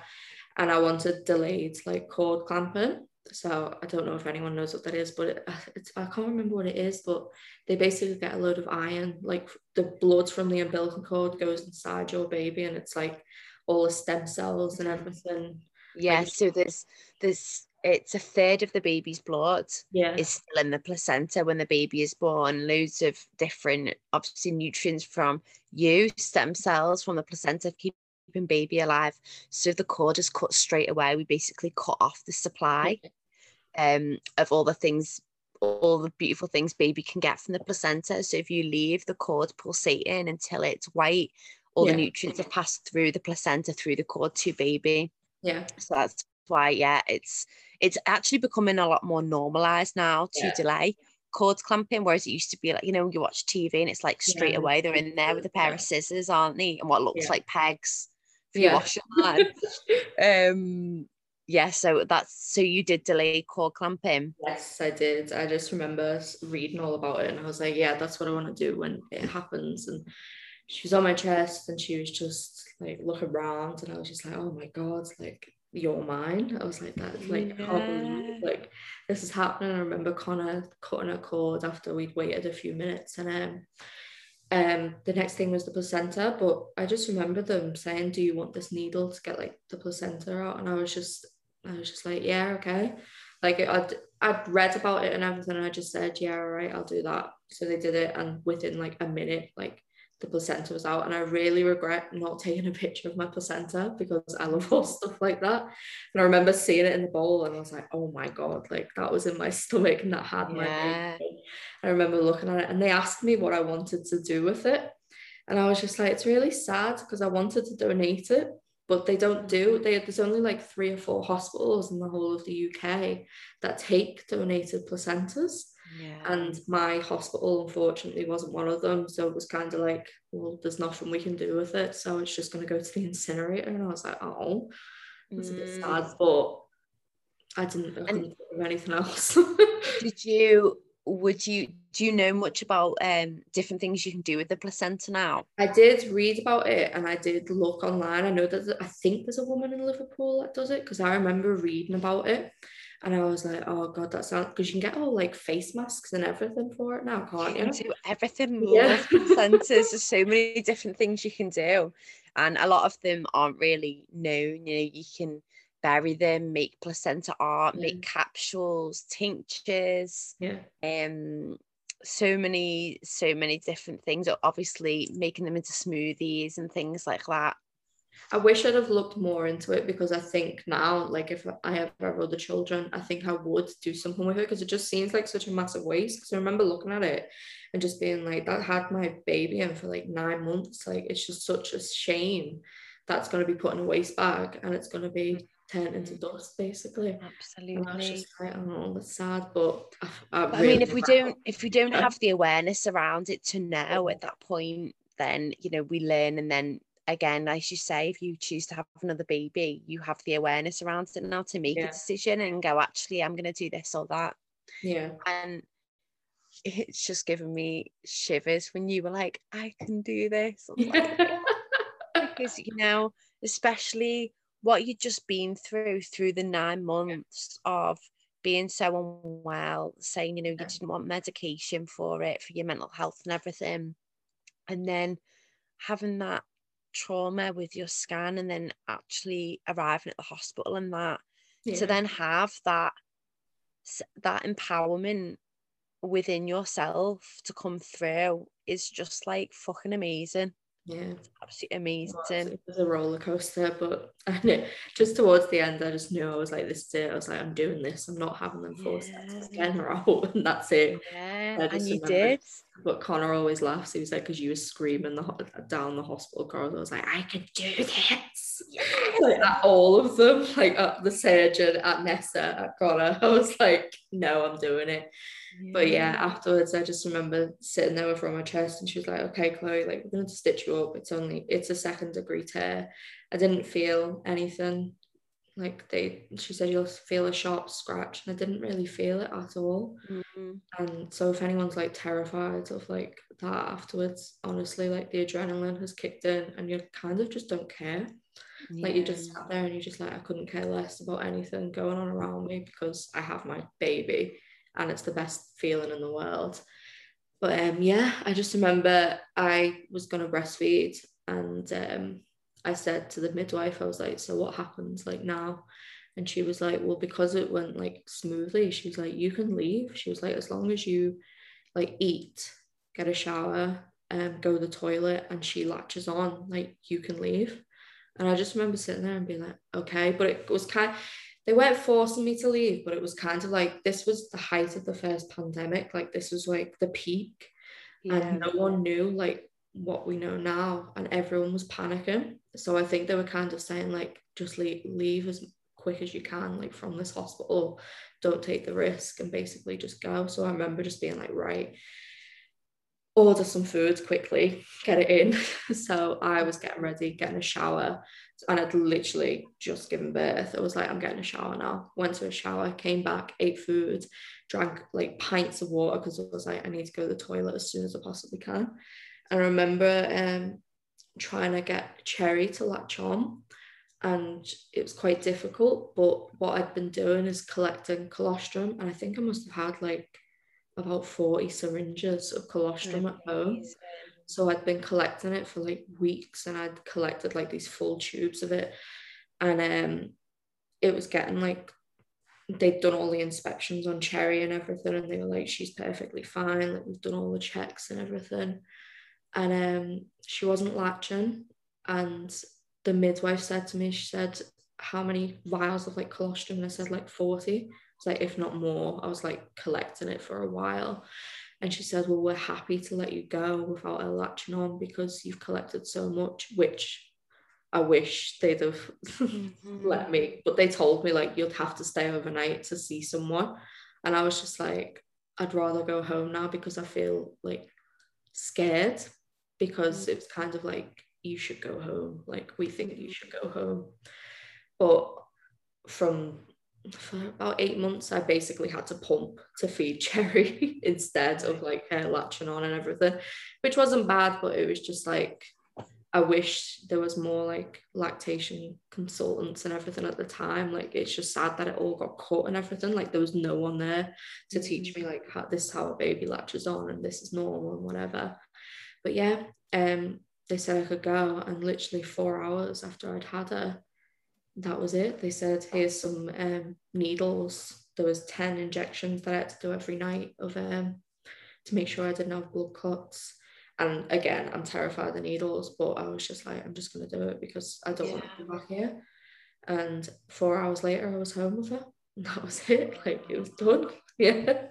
Speaker 2: and I wanted delayed like cord clamping. So I don't know if anyone knows what that is, but it, uh, it's I can't remember what it is, but they basically get a load of iron, like the blood from the umbilical cord goes inside your baby, and it's like all the stem cells and everything.
Speaker 1: Yeah. So there's there's it's a third of the baby's blood
Speaker 2: Yeah,
Speaker 1: is still in the placenta when the baby is born. Loads of different obviously nutrients from you, stem cells from the placenta keep keeping baby alive. So the cord is cut straight away. We basically cut off the supply um, of all the things, all the beautiful things baby can get from the placenta. So if you leave the cord pulsating until it's white, all yeah. the nutrients have passed through the placenta through the cord to baby.
Speaker 2: Yeah.
Speaker 1: So that's why, yeah, it's it's actually becoming a lot more normalized now to yeah. delay cord clamping, whereas it used to be like, you know, you watch TV and it's like straight yeah. away they're in there with a pair yeah. of scissors, aren't they? And what looks like pegs for yeah. washing um yeah, so that's so you did delay cord clamping.
Speaker 2: Yes, I did. I just remember reading all about it and I was like, yeah, that's what I want to do when it happens. And she was on my chest and she was just like looking around and I was just like, oh my god, like you're mine. I was like, that's like, yeah. like this is happening. I remember Connor cutting a cord after we'd waited a few minutes, and um, um, the next thing was the placenta. But I just remember them saying, "Do you want this needle to get like the placenta out?" And I was just, I was just like, "Yeah, okay." Like I'd I'd read about it and everything, and I just said, "Yeah, all right, I'll do that." So they did it, and within like a minute, like the placenta was out and I really regret not taking a picture of my placenta because I love all stuff like that. And I remember seeing it in the bowl and I was like oh my god like that was in my stomach and that had my yeah. I remember looking at it and they asked me what I wanted to do with it. And I was just like it's really sad because I wanted to donate it but they don't do they there's only like three or four hospitals in the whole of the UK that take donated placentas
Speaker 1: yeah.
Speaker 2: And my hospital, unfortunately, wasn't one of them. So it was kind of like, well, there's nothing we can do with it. So it's just going to go to the incinerator. And I was like, oh, it's mm. a bit sad. Mm. But I didn't, I couldn't think of anything else.
Speaker 1: did you, would you, do you know much about um, different things you can do with the placenta now?
Speaker 2: I did read about it and I did look online. I know that I think there's a woman in Liverpool that does it because I remember reading about it. And I was like, oh God, that sounds because you can get all like face masks and everything for it now, can't you?
Speaker 1: You can do everything. Yeah. Centers. There's so many different things you can do. And a lot of them aren't really known. You know, you can bury them, make placenta art, yeah. make capsules, tinctures.
Speaker 2: Yeah.
Speaker 1: Um so many, so many different things. Obviously making them into smoothies and things like that.
Speaker 2: I wish I'd have looked more into it because I think now, like if I have other children, I think I would do something with it because it just seems like such a massive waste. Because I remember looking at it and just being like, that had my baby in for like nine months. Like it's just such a shame that's going to be put in a waste bag and it's going to be mm-hmm. turned into dust basically
Speaker 1: absolutely and I
Speaker 2: just like oh that's sad but I, I,
Speaker 1: I mean if we don't if we don't have the awareness around it to know at that point then you know we learn and then again, as you say, if you choose to have another baby, you have the awareness around it now to make yeah. a decision and go, actually, I'm going to do this or that.
Speaker 2: Yeah.
Speaker 1: And it's just given me shivers when you were like, I can do this. Like, because, you know, especially what you'd just been through through the nine months of being so unwell, saying, you know, you didn't want medication for it, for your mental health and everything. And then having that trauma with your scan and then actually arriving at the hospital and that yeah. to then have that that empowerment within yourself to come through is just like fucking amazing
Speaker 2: yeah.
Speaker 1: It's absolutely amazing.
Speaker 2: It was a roller coaster but I know, just towards the end I just knew I was like this is it. I was like I'm doing this. I'm not having them force yeah. again or out and that's it.
Speaker 1: Yeah and you did.
Speaker 2: But Connor always laughs. He was like because you were screaming the, down the hospital corridor. I was like I can do this. Like at all of them like at the surgeon at Nessa at Connor. I was like no I'm doing it but yeah, afterwards, I just remember sitting there with her on my chest, and she was like, "Okay, Chloe, like we're going to stitch you up. It's only it's a second degree tear." I didn't feel anything. Like they, she said, you'll feel a sharp scratch, and I didn't really feel it at all.
Speaker 1: Mm-hmm.
Speaker 2: And so, if anyone's like terrified of like that afterwards, honestly, like the adrenaline has kicked in, and you kind of just don't care. Yeah. Like you just sat there and you just like I couldn't care less about anything going on around me because I have my baby and it's the best feeling in the world. But um, yeah, I just remember I was going to breastfeed and um, I said to the midwife, I was like, so what happens like now? And she was like, well, because it went like smoothly, she was like, you can leave. She was like, as long as you like eat, get a shower, um, go to the toilet, and she latches on, like you can leave. And I just remember sitting there and being like, okay. But it was kind they weren't forcing me to leave, but it was kind of like this was the height of the first pandemic. Like this was like the peak. Yeah. And no one knew like what we know now. And everyone was panicking. So I think they were kind of saying, like, just leave, leave as quick as you can, like from this hospital. Don't take the risk and basically just go. So I remember just being like, right, order some food quickly, get it in. so I was getting ready, getting a shower, and I'd literally just given birth. I was like, I'm getting a shower now. Went to a shower, came back, ate food, drank like pints of water because I was like, I need to go to the toilet as soon as I possibly can. And I remember um, trying to get Cherry to latch on, and it was quite difficult. But what I'd been doing is collecting colostrum, and I think I must have had like about 40 syringes of colostrum at home. So I'd been collecting it for like weeks and I'd collected like these full tubes of it. And um it was getting like they'd done all the inspections on Cherry and everything, and they were like, she's perfectly fine. Like we've done all the checks and everything. And um she wasn't latching. And the midwife said to me, she said, How many vials of like colostrum? And I said like 40 like if not more i was like collecting it for a while and she said well we're happy to let you go without a latching on because you've collected so much which i wish they'd have mm-hmm. let me but they told me like you'd have to stay overnight to see someone and i was just like i'd rather go home now because i feel like scared because mm-hmm. it's kind of like you should go home like we think you should go home but from for about eight months, I basically had to pump to feed Cherry instead of like her latching on and everything, which wasn't bad, but it was just like I wish there was more like lactation consultants and everything at the time. Like it's just sad that it all got cut and everything. Like there was no one there to teach me like how this is how a baby latches on and this is normal and whatever. But yeah, um, they said I could go, and literally four hours after I'd had her, that was it. They said, here's some um, needles. There was 10 injections that I had to do every night of um, to make sure I didn't have blood clots. And again, I'm terrified of needles, but I was just like, I'm just gonna do it because I don't yeah. want to be back here. And four hours later, I was home with her. And that was it. Like it was done. Yeah.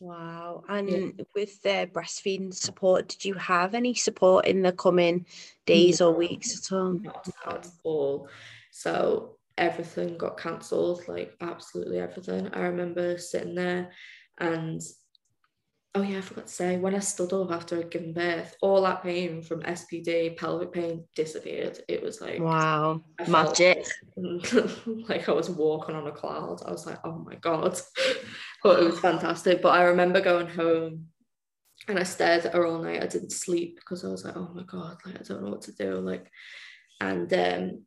Speaker 1: Wow. And yeah. with the breastfeeding support, did you have any support in the coming days no, or weeks at all?
Speaker 2: Not at all. So everything got cancelled, like absolutely everything. I remember sitting there and oh yeah, I forgot to say, when I stood up after I'd given birth, all that pain from SPD, pelvic pain disappeared. It was like
Speaker 1: wow, magic.
Speaker 2: Like, like I was walking on a cloud. I was like, oh my god. but it was fantastic. But I remember going home and I stared at her all night. I didn't sleep because I was like, oh my god, like I don't know what to do. Like, and um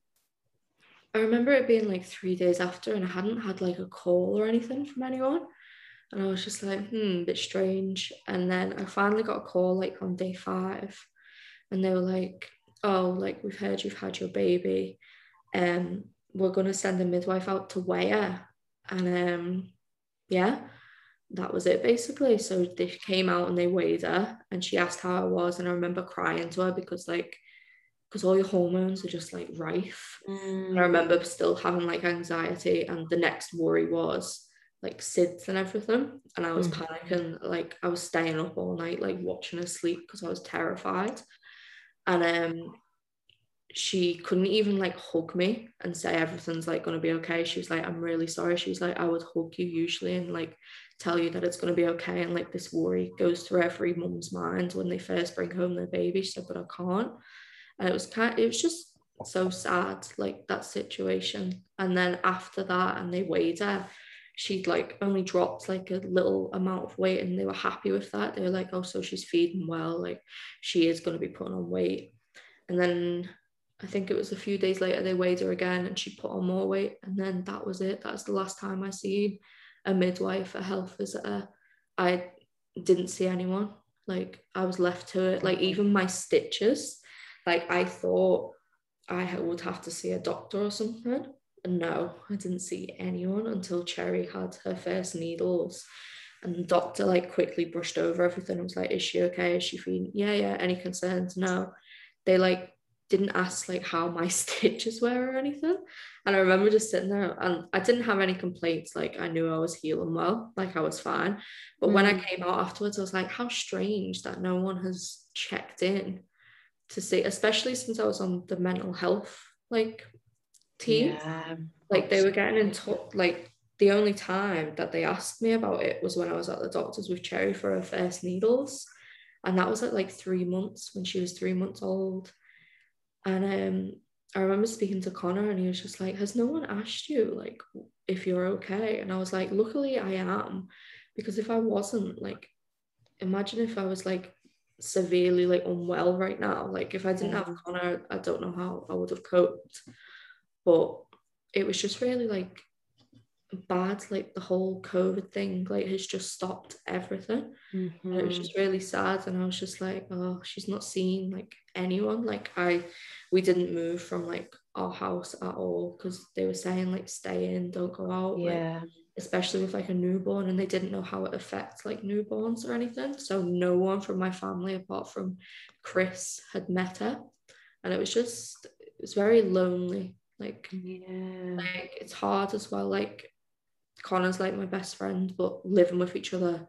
Speaker 2: I remember it being like three days after, and I hadn't had like a call or anything from anyone. And I was just like, hmm, bit strange. And then I finally got a call like on day five, and they were like, oh, like we've heard you've had your baby. Um, we're gonna send a midwife out to weigh her. And um, yeah, that was it basically. So they came out and they weighed her, and she asked how I was, and I remember crying to her because like because all your hormones are just like rife. Mm. I remember still having like anxiety, and the next worry was like SIDS and everything. And I was mm. panicking, like I was staying up all night, like watching her sleep because I was terrified. And um she couldn't even like hug me and say everything's like gonna be okay. She was like, I'm really sorry. She was like, I would hug you usually and like tell you that it's gonna be okay. And like this worry goes through every mum's mind when they first bring home their baby. She said, but I can't and it was kind it was just so sad like that situation. And then after that and they weighed her she'd like only dropped like a little amount of weight and they were happy with that. They were like oh so she's feeding well like she is going to be putting on weight. And then I think it was a few days later they weighed her again and she put on more weight. And then that was it. That's the last time I seen a midwife a health visitor. I didn't see anyone. Like I was left to it. Like even my stitches like I thought I would have to see a doctor or something. And no, I didn't see anyone until Cherry had her first needles. And the doctor like quickly brushed over everything and was like, Is she okay? Is she feeling? Yeah, yeah. Any concerns? No. They like didn't ask like how my stitches were or anything. And I remember just sitting there and I didn't have any complaints. Like I knew I was healing well, like I was fine. But mm. when I mm. came out afterwards, I was like, how strange that no one has checked in to see, especially since I was on the mental health like team. Yeah, like they were getting in touch, like the only time that they asked me about it was when I was at the doctor's with Cherry for her first needles. And that was at like three months when she was three months old. And um, I remember speaking to Connor and he was just like, Has no one asked you like if you're okay? And I was like, Luckily I am. Because if I wasn't, like, imagine if I was like severely like unwell right now. Like if I didn't have mm. Connor, I don't know how I would have coped. But it was just really like bad like the whole covid thing like has just stopped everything mm-hmm. and it was just mm-hmm. really sad and i was just like oh she's not seeing like anyone like i we didn't move from like our house at all because they were saying like stay in don't go out
Speaker 1: yeah
Speaker 2: like, especially with like a newborn and they didn't know how it affects like newborns or anything so no one from my family apart from chris had met her and it was just it was very lonely like
Speaker 1: yeah
Speaker 2: like it's hard as well like Connor's like my best friend, but living with each other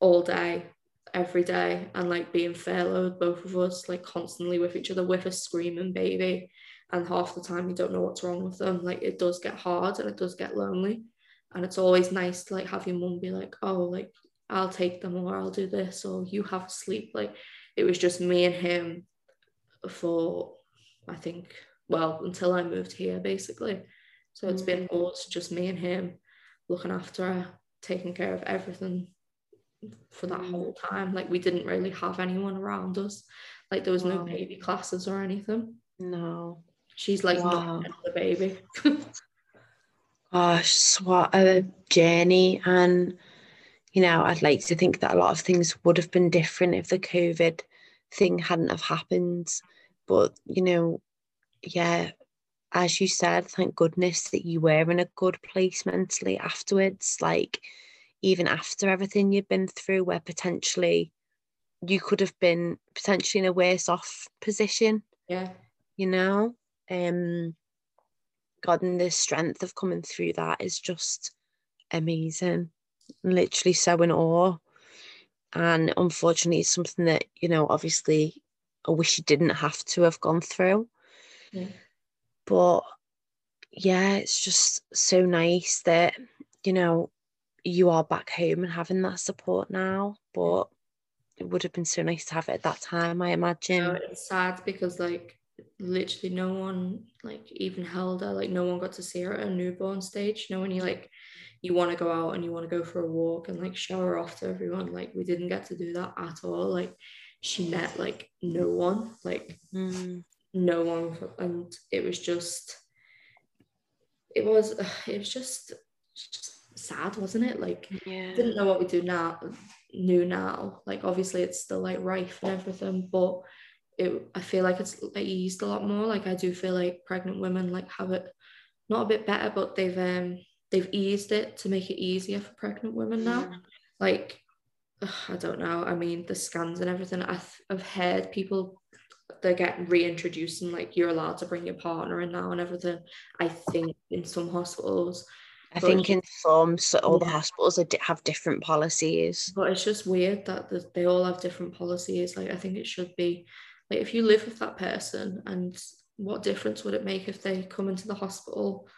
Speaker 2: all day, every day, and like being furloughed, both of us, like constantly with each other with a screaming baby. And half the time you don't know what's wrong with them. Like it does get hard and it does get lonely. And it's always nice to like have your mum be like, oh, like I'll take them or I'll do this or you have sleep. Like it was just me and him for I think, well, until I moved here basically. So it's been mm. us, just me and him, looking after her, taking care of everything for that mm. whole time. Like we didn't really have anyone around us. Like there was wow. no baby classes or anything.
Speaker 1: No.
Speaker 2: She's like wow. not the baby.
Speaker 1: What a journey. And you know, I'd like to think that a lot of things would have been different if the COVID thing hadn't have happened. But, you know, yeah, as you said, thank goodness that you were in a good place mentally afterwards. Like, even after everything you've been through, where potentially you could have been potentially in a worse off position.
Speaker 2: Yeah.
Speaker 1: You know? Um God and the strength of coming through that is just amazing. Literally so in awe. And unfortunately it's something that, you know, obviously I wish you didn't have to have gone through.
Speaker 2: Yeah.
Speaker 1: But yeah, it's just so nice that, you know, you are back home and having that support now. But it would have been so nice to have it at that time, I imagine.
Speaker 2: No, it's sad because like literally no one like even held her, like no one got to see her at a newborn stage. You know, when you like you want to go out and you want to go for a walk and like show her off to everyone. Like we didn't get to do that at all. Like she met like no one. Like
Speaker 1: mm
Speaker 2: no one and it was just it was it was just, just sad wasn't it like
Speaker 1: yeah.
Speaker 2: didn't know what we do now knew now like obviously it's still like rife and everything but it I feel like it's eased a lot more like I do feel like pregnant women like have it not a bit better but they've um they've eased it to make it easier for pregnant women now mm. like ugh, I don't know I mean the scans and everything I've, I've heard people they're getting reintroduced and like you're allowed to bring your partner in now and everything. I think in some hospitals.
Speaker 1: I but think in some, so all yeah. the hospitals have different policies.
Speaker 2: But it's just weird that they all have different policies. Like I think it should be like if you live with that person, and what difference would it make if they come into the hospital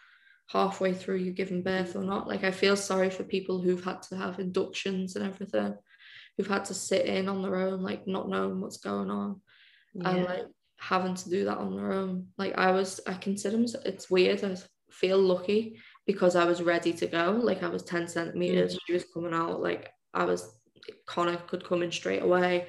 Speaker 2: halfway through you giving birth or not? Like I feel sorry for people who've had to have inductions and everything, who've had to sit in on their own, like not knowing what's going on yeah. and like having to do that on their own. Like I was, I consider myself, it's weird. I feel lucky because I was ready to go. Like I was 10 centimeters, mm-hmm. she was coming out. Like I was, Connor could come in straight away.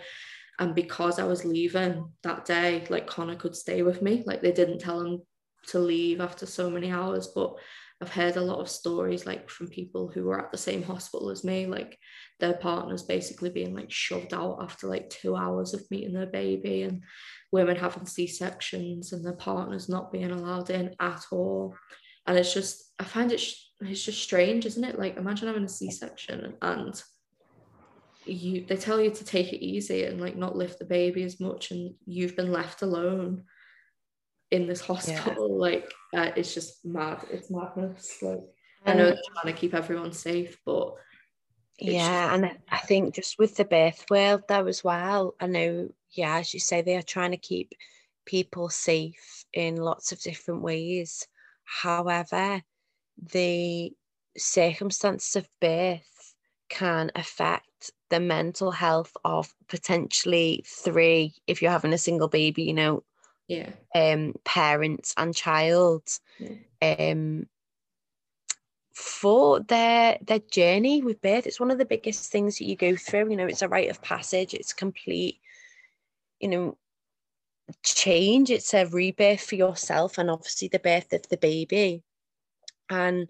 Speaker 2: And because I was leaving that day, like Connor could stay with me. Like they didn't tell him to leave after so many hours, but I've heard a lot of stories like from people who were at the same hospital as me, like their partners basically being like shoved out after like two hours of meeting their baby and women having C-sections and their partners not being allowed in at all. And it's just, I find it, it's just strange, isn't it? Like imagine having a C-section and you, they tell you to take it easy and like not lift the baby as much and you've been left alone in this hospital. Yeah. Like uh, it's just mad. It's madness. Like I know they're trying to keep everyone safe, but
Speaker 1: yeah, just- and I think just with the birth world though as well, I know, yeah, as you say, they are trying to keep people safe in lots of different ways. However, the circumstances of birth can affect the mental health of potentially three, if you're having a single baby, you know,
Speaker 2: yeah,
Speaker 1: um, parents and child. Yeah. Um, for their their journey with birth it's one of the biggest things that you go through. You know it's a rite of passage. It's complete you know change. It's a rebirth for yourself and obviously the birth of the baby. And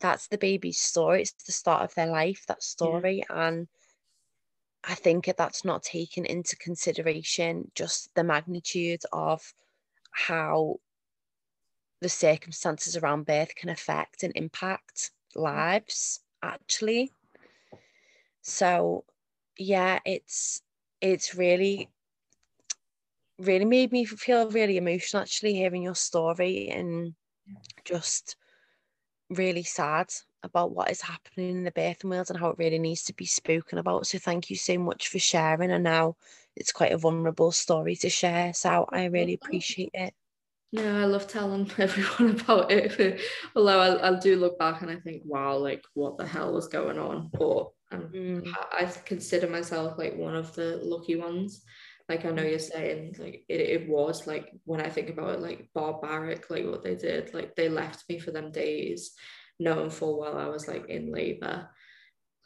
Speaker 1: that's the baby's story. It's the start of their life that story. Yeah. and i think that's not taken into consideration just the magnitude of how the circumstances around birth can affect and impact mm. lives actually. So yeah it's it's really really made me feel really emotional actually hearing your story and just really sad about what is happening in the birthing world and how it really needs to be spoken about. So thank you so much for sharing. And now it's quite a vulnerable story to share. So I really appreciate it.
Speaker 2: No, I love telling everyone about it. Although I, I do look back and I think, wow, like what the hell was going on? But um, mm. I consider myself like one of the lucky ones. Like I know you're saying, like it, it was like when I think about it, like barbaric, like what they did. Like they left me for them days, knowing full well I was like in labor,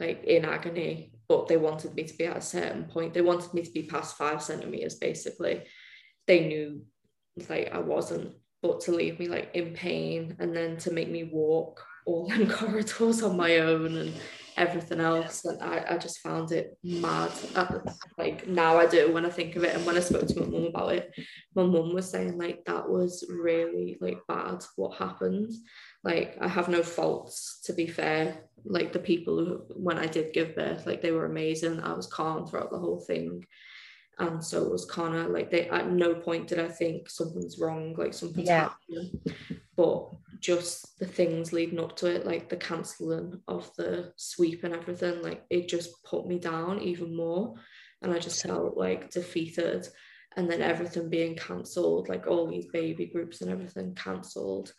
Speaker 2: like in agony. But they wanted me to be at a certain point. They wanted me to be past five centimeters, basically. They knew like I wasn't, but to leave me like in pain and then to make me walk all them corridors on my own and everything else. And I, I just found it mad. Uh, like now I do when I think of it. And when I spoke to my mum about it, my mum was saying like that was really like bad what happened. Like I have no faults to be fair. Like the people who when I did give birth, like they were amazing. I was calm throughout the whole thing and so it was of like they at no point did I think something's wrong, like something's yeah. happening. But just the things leading up to it, like the cancelling of the sweep and everything, like it just put me down even more. And I just felt like defeated. And then everything being cancelled, like all these baby groups and everything cancelled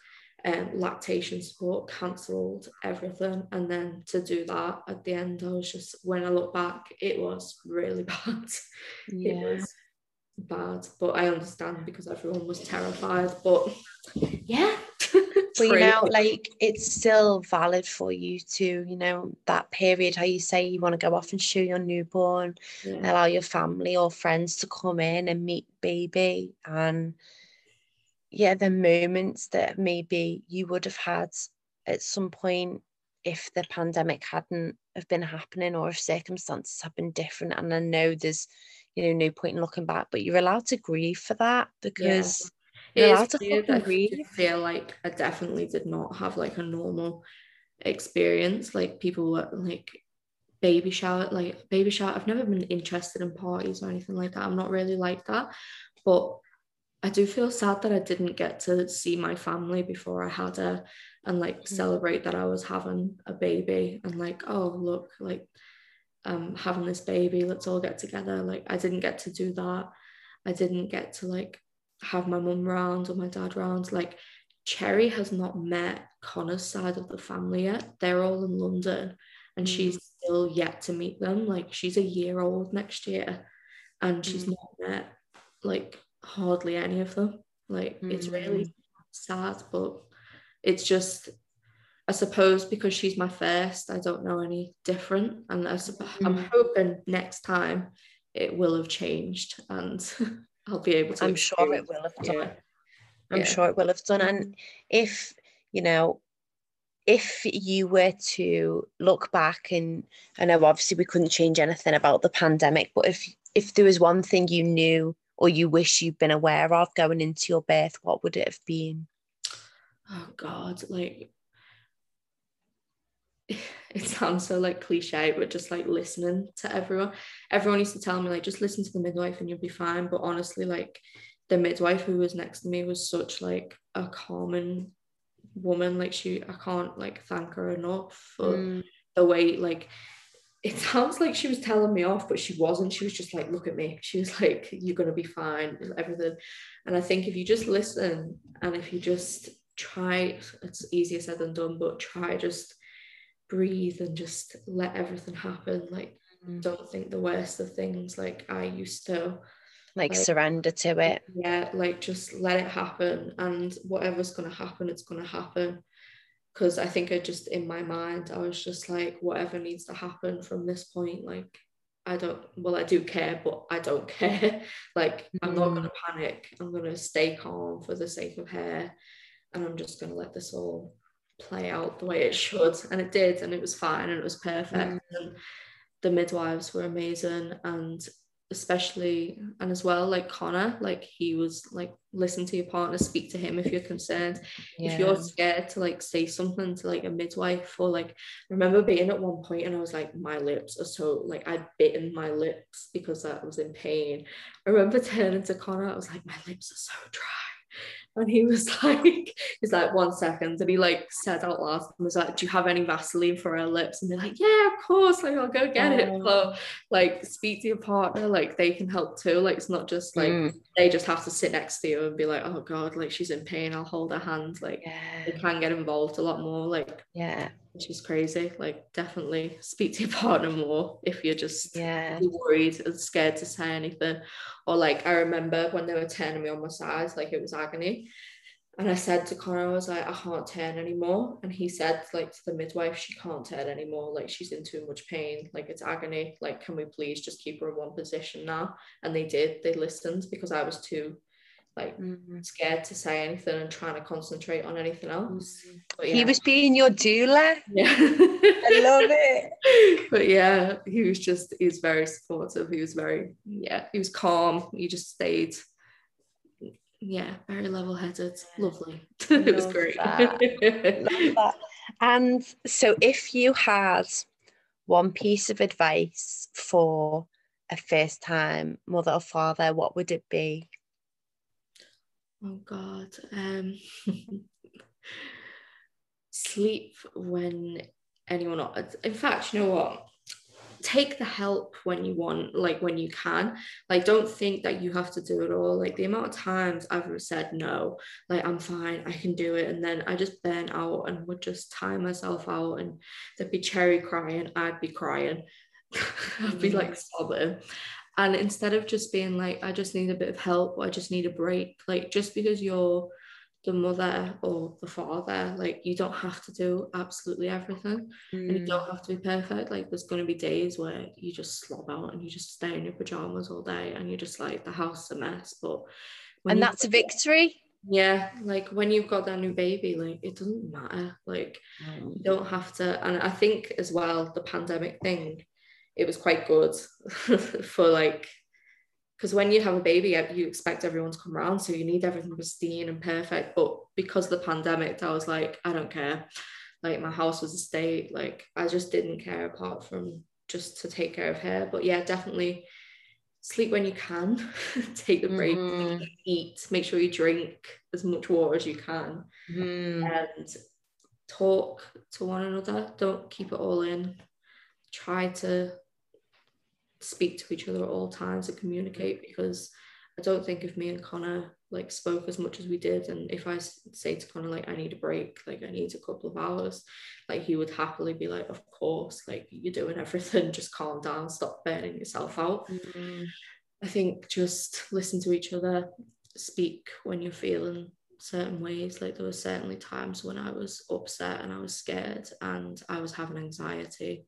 Speaker 2: um, lactation support, cancelled everything. And then to do that at the end, I was just, when I look back, it was really bad. Yeah. It was bad, but I understand because everyone was terrified. But yeah.
Speaker 1: but you know, like it's still valid for you to, you know, that period, how you say you want to go off and show your newborn, yeah. allow your family or friends to come in and meet baby and yeah, the moments that maybe you would have had at some point if the pandemic hadn't have been happening or if circumstances have been different. And I know there's, you know, no point in looking back, but you're allowed to grieve for that because
Speaker 2: yeah. you're allowed to grieve. I feel like I definitely did not have like a normal experience. Like people were like baby shower, like baby shower. I've never been interested in parties or anything like that. I'm not really like that. But I do feel sad that I didn't get to see my family before I had her and like mm-hmm. celebrate that I was having a baby and like, oh, look, like um having this baby, let's all get together. Like I didn't get to do that. I didn't get to like have my mum round or my dad round. Like Cherry has not met Connor's side of the family yet. They're all in London and mm. she's still yet to meet them. Like she's a year old next year and she's mm. not met like hardly any of them. Like mm. it's really mm. sad, but it's just I suppose because she's my first, I don't know any different, and I supp- mm. I'm hoping next time it will have changed and I'll be able to.
Speaker 1: I'm sure it will have done. Yeah. I'm yeah. sure it will have done, and if you know. If you were to look back, and I know obviously we couldn't change anything about the pandemic, but if if there was one thing you knew or you wish you'd been aware of going into your birth, what would it have been?
Speaker 2: Oh God, like it sounds so like cliche, but just like listening to everyone. Everyone used to tell me like just listen to the midwife and you'll be fine. But honestly, like the midwife who was next to me was such like a calming woman like she I can't like thank her enough for mm. the way like it sounds like she was telling me off, but she wasn't. She was just like, look at me. She was like, you're going to be fine, everything. And I think if you just listen and if you just try, it's easier said than done, but try just breathe and just let everything happen. Like, mm. don't think the worst of things like I used to.
Speaker 1: Like, like surrender to it.
Speaker 2: Yeah, like just let it happen. And whatever's going to happen, it's going to happen because I think I just in my mind I was just like whatever needs to happen from this point like I don't well I do care but I don't care like mm-hmm. I'm not gonna mm. panic I'm gonna stay calm for the sake of hair and I'm just gonna let this all play out the way it should and it did and it was fine and it was perfect mm-hmm. and the midwives were amazing and especially and as well like Connor like he was like listen to your partner speak to him if you're concerned. Yeah. if you're scared to like say something to like a midwife or like I remember being at one point and I was like my lips are so like I'd bitten my lips because I was in pain. I remember turning to Connor I was like my lips are so dry and he was like, he's like, one second. And he like said out loud and was like, Do you have any Vaseline for her lips? And they're like, Yeah, of course. Like, I'll go get it. Oh. So like speak to your partner, like they can help too. Like it's not just like mm. they just have to sit next to you and be like, Oh God, like she's in pain. I'll hold her hand. Like yeah. they can get involved a lot more. Like
Speaker 1: yeah
Speaker 2: which is crazy. Like, definitely speak to your partner more if you're just yeah worried and scared to say anything. Or like, I remember when they were turning me on my side, like it was agony. And I said to Connor, I was like, I can't turn anymore. And he said, like, to the midwife, she can't turn anymore. Like, she's in too much pain. Like, it's agony. Like, can we please just keep her in one position now? And they did. They listened because I was too like mm-hmm. scared to say anything and trying to concentrate on anything else.
Speaker 1: Mm-hmm. Yeah. He was being your doula.
Speaker 2: Yeah.
Speaker 1: I love it.
Speaker 2: But yeah, he was just he was very supportive. He was very yeah, he was calm. He just stayed yeah, very level headed. Lovely. it was great. That.
Speaker 1: And so if you had one piece of advice for a first time mother or father, what would it be?
Speaker 2: Oh God. Um, sleep when anyone. In fact, you know what? Take the help when you want, like when you can. Like, don't think that you have to do it all. Like the amount of times I've said no, like I'm fine, I can do it, and then I just burn out and would just tie myself out, and there'd be cherry crying, I'd be crying. I'd be like sobbing and instead of just being like i just need a bit of help or i just need a break like just because you're the mother or the father like you don't have to do absolutely everything mm. and you don't mm. have to be perfect like there's going to be days where you just slob out and you just stay in your pajamas all day and you're just like the house a mess but
Speaker 1: and that's a victory
Speaker 2: yeah like when you've got that new baby like it doesn't matter like mm. you don't have to and i think as well the pandemic thing it was quite good for like because when you have a baby you expect everyone to come around so you need everything pristine and perfect but because of the pandemic i was like i don't care like my house was a state like i just didn't care apart from just to take care of her but yeah definitely sleep when you can take the break mm. eat make sure you drink as much water as you can mm. and talk to one another don't keep it all in try to speak to each other at all times and communicate because I don't think if me and Connor like spoke as much as we did and if I say to Connor like I need a break like I need a couple of hours like he would happily be like of course like you're doing everything just calm down stop burning yourself out. Mm-hmm. I think just listen to each other speak when you're feeling certain ways. Like there were certainly times when I was upset and I was scared and I was having anxiety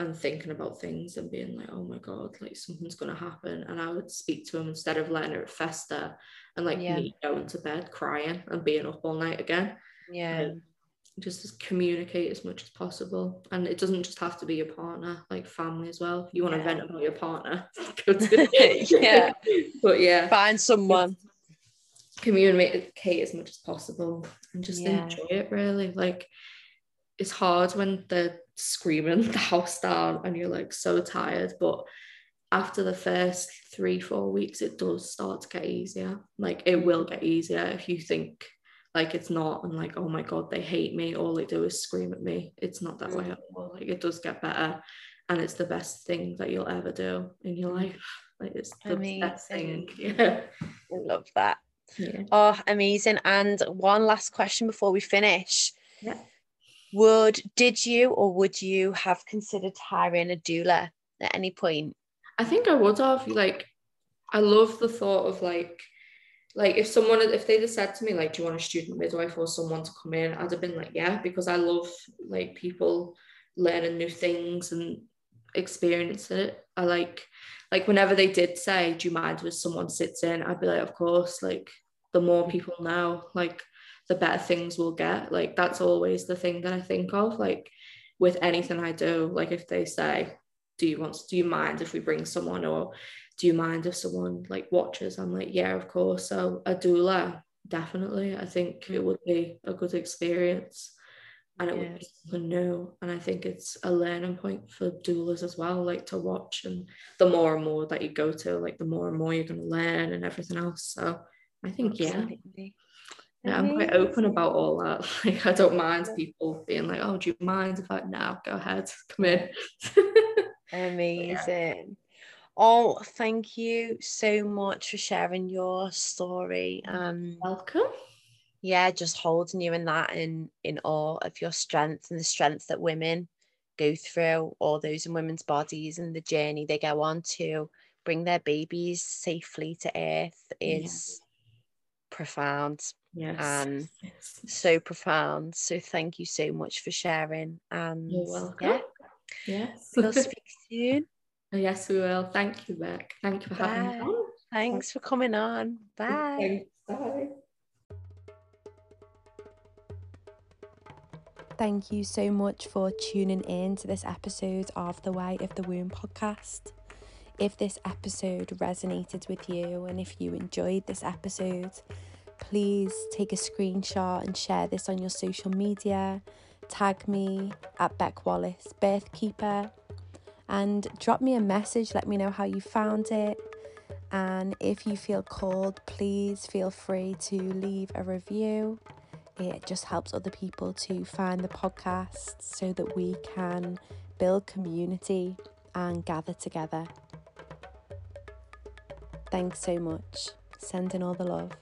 Speaker 2: and thinking about things and being like, oh my God, like something's going to happen. And I would speak to him instead of letting it fester and like yeah. me going to bed crying and being up all night again.
Speaker 1: Yeah. Um,
Speaker 2: just communicate as much as possible. And it doesn't just have to be your partner, like family as well. If you want yeah. to vent about your partner, go to
Speaker 1: yeah.
Speaker 2: But yeah.
Speaker 1: Find someone.
Speaker 2: Communicate as much as possible and just yeah. enjoy it really. Like it's hard when they're screaming the house down and you're like so tired but after the first three, four weeks, it does start to get easier. Like it will get easier if you think like it's not and like, oh my god, they hate me, all they do is scream at me. It's not that way mm. at all. Like it does get better and it's the best thing that you'll ever do in your life. Like it's the amazing. best thing. Yeah. I
Speaker 1: love that. Yeah. Oh, amazing. And one last question before we finish.
Speaker 2: Yeah.
Speaker 1: Would did you or would you have considered hiring a doula at any point?
Speaker 2: I think I would have. Like, I love the thought of like, like if someone if they'd have said to me like, do you want a student midwife or someone to come in? I'd have been like, yeah, because I love like people learning new things and experiencing it. I like like whenever they did say, Do you mind if someone sits in? I'd be like, Of course, like the more people know, like the better things will get. Like that's always the thing that I think of. Like with anything I do, like if they say, Do you want do you mind if we bring someone or do you mind if someone like watches? I'm like, yeah, of course. So a doula, definitely. I think it would be a good experience and it would be something new. And I think it's a learning point for doulas as well, like to watch. And the more and more that you go to, like the more and more you're going to learn and everything else. So I think, Absolutely. yeah. Yeah, I'm quite open about all that. Like, I don't mind people being like, "Oh, do you mind if I now go ahead, come in?"
Speaker 1: Amazing. Yeah. Oh, thank you so much for sharing your story. Um,
Speaker 2: welcome
Speaker 1: yeah, just holding you in that in in awe of your strength and the strength that women go through, all those in women's bodies and the journey they go on to bring their babies safely to earth is yeah. profound.
Speaker 2: Yes.
Speaker 1: Um yes. so profound. So thank you so much for sharing. And
Speaker 2: You're welcome. Yeah. Yes.
Speaker 1: We'll speak soon.
Speaker 2: Oh, yes, we will. Thank you, Bec. Thank you for Bye. having me on.
Speaker 1: Thanks for coming on. Bye.
Speaker 2: Bye.
Speaker 3: Thank you so much for tuning in to this episode of the Way of the Womb podcast. If this episode resonated with you and if you enjoyed this episode, please take a screenshot and share this on your social media. Tag me at Bec Wallis Birthkeeper and drop me a message. Let me know how you found it. And if you feel called, please feel free to leave a review. It just helps other people to find the podcast so that we can build community and gather together. Thanks so much. Sending all the love.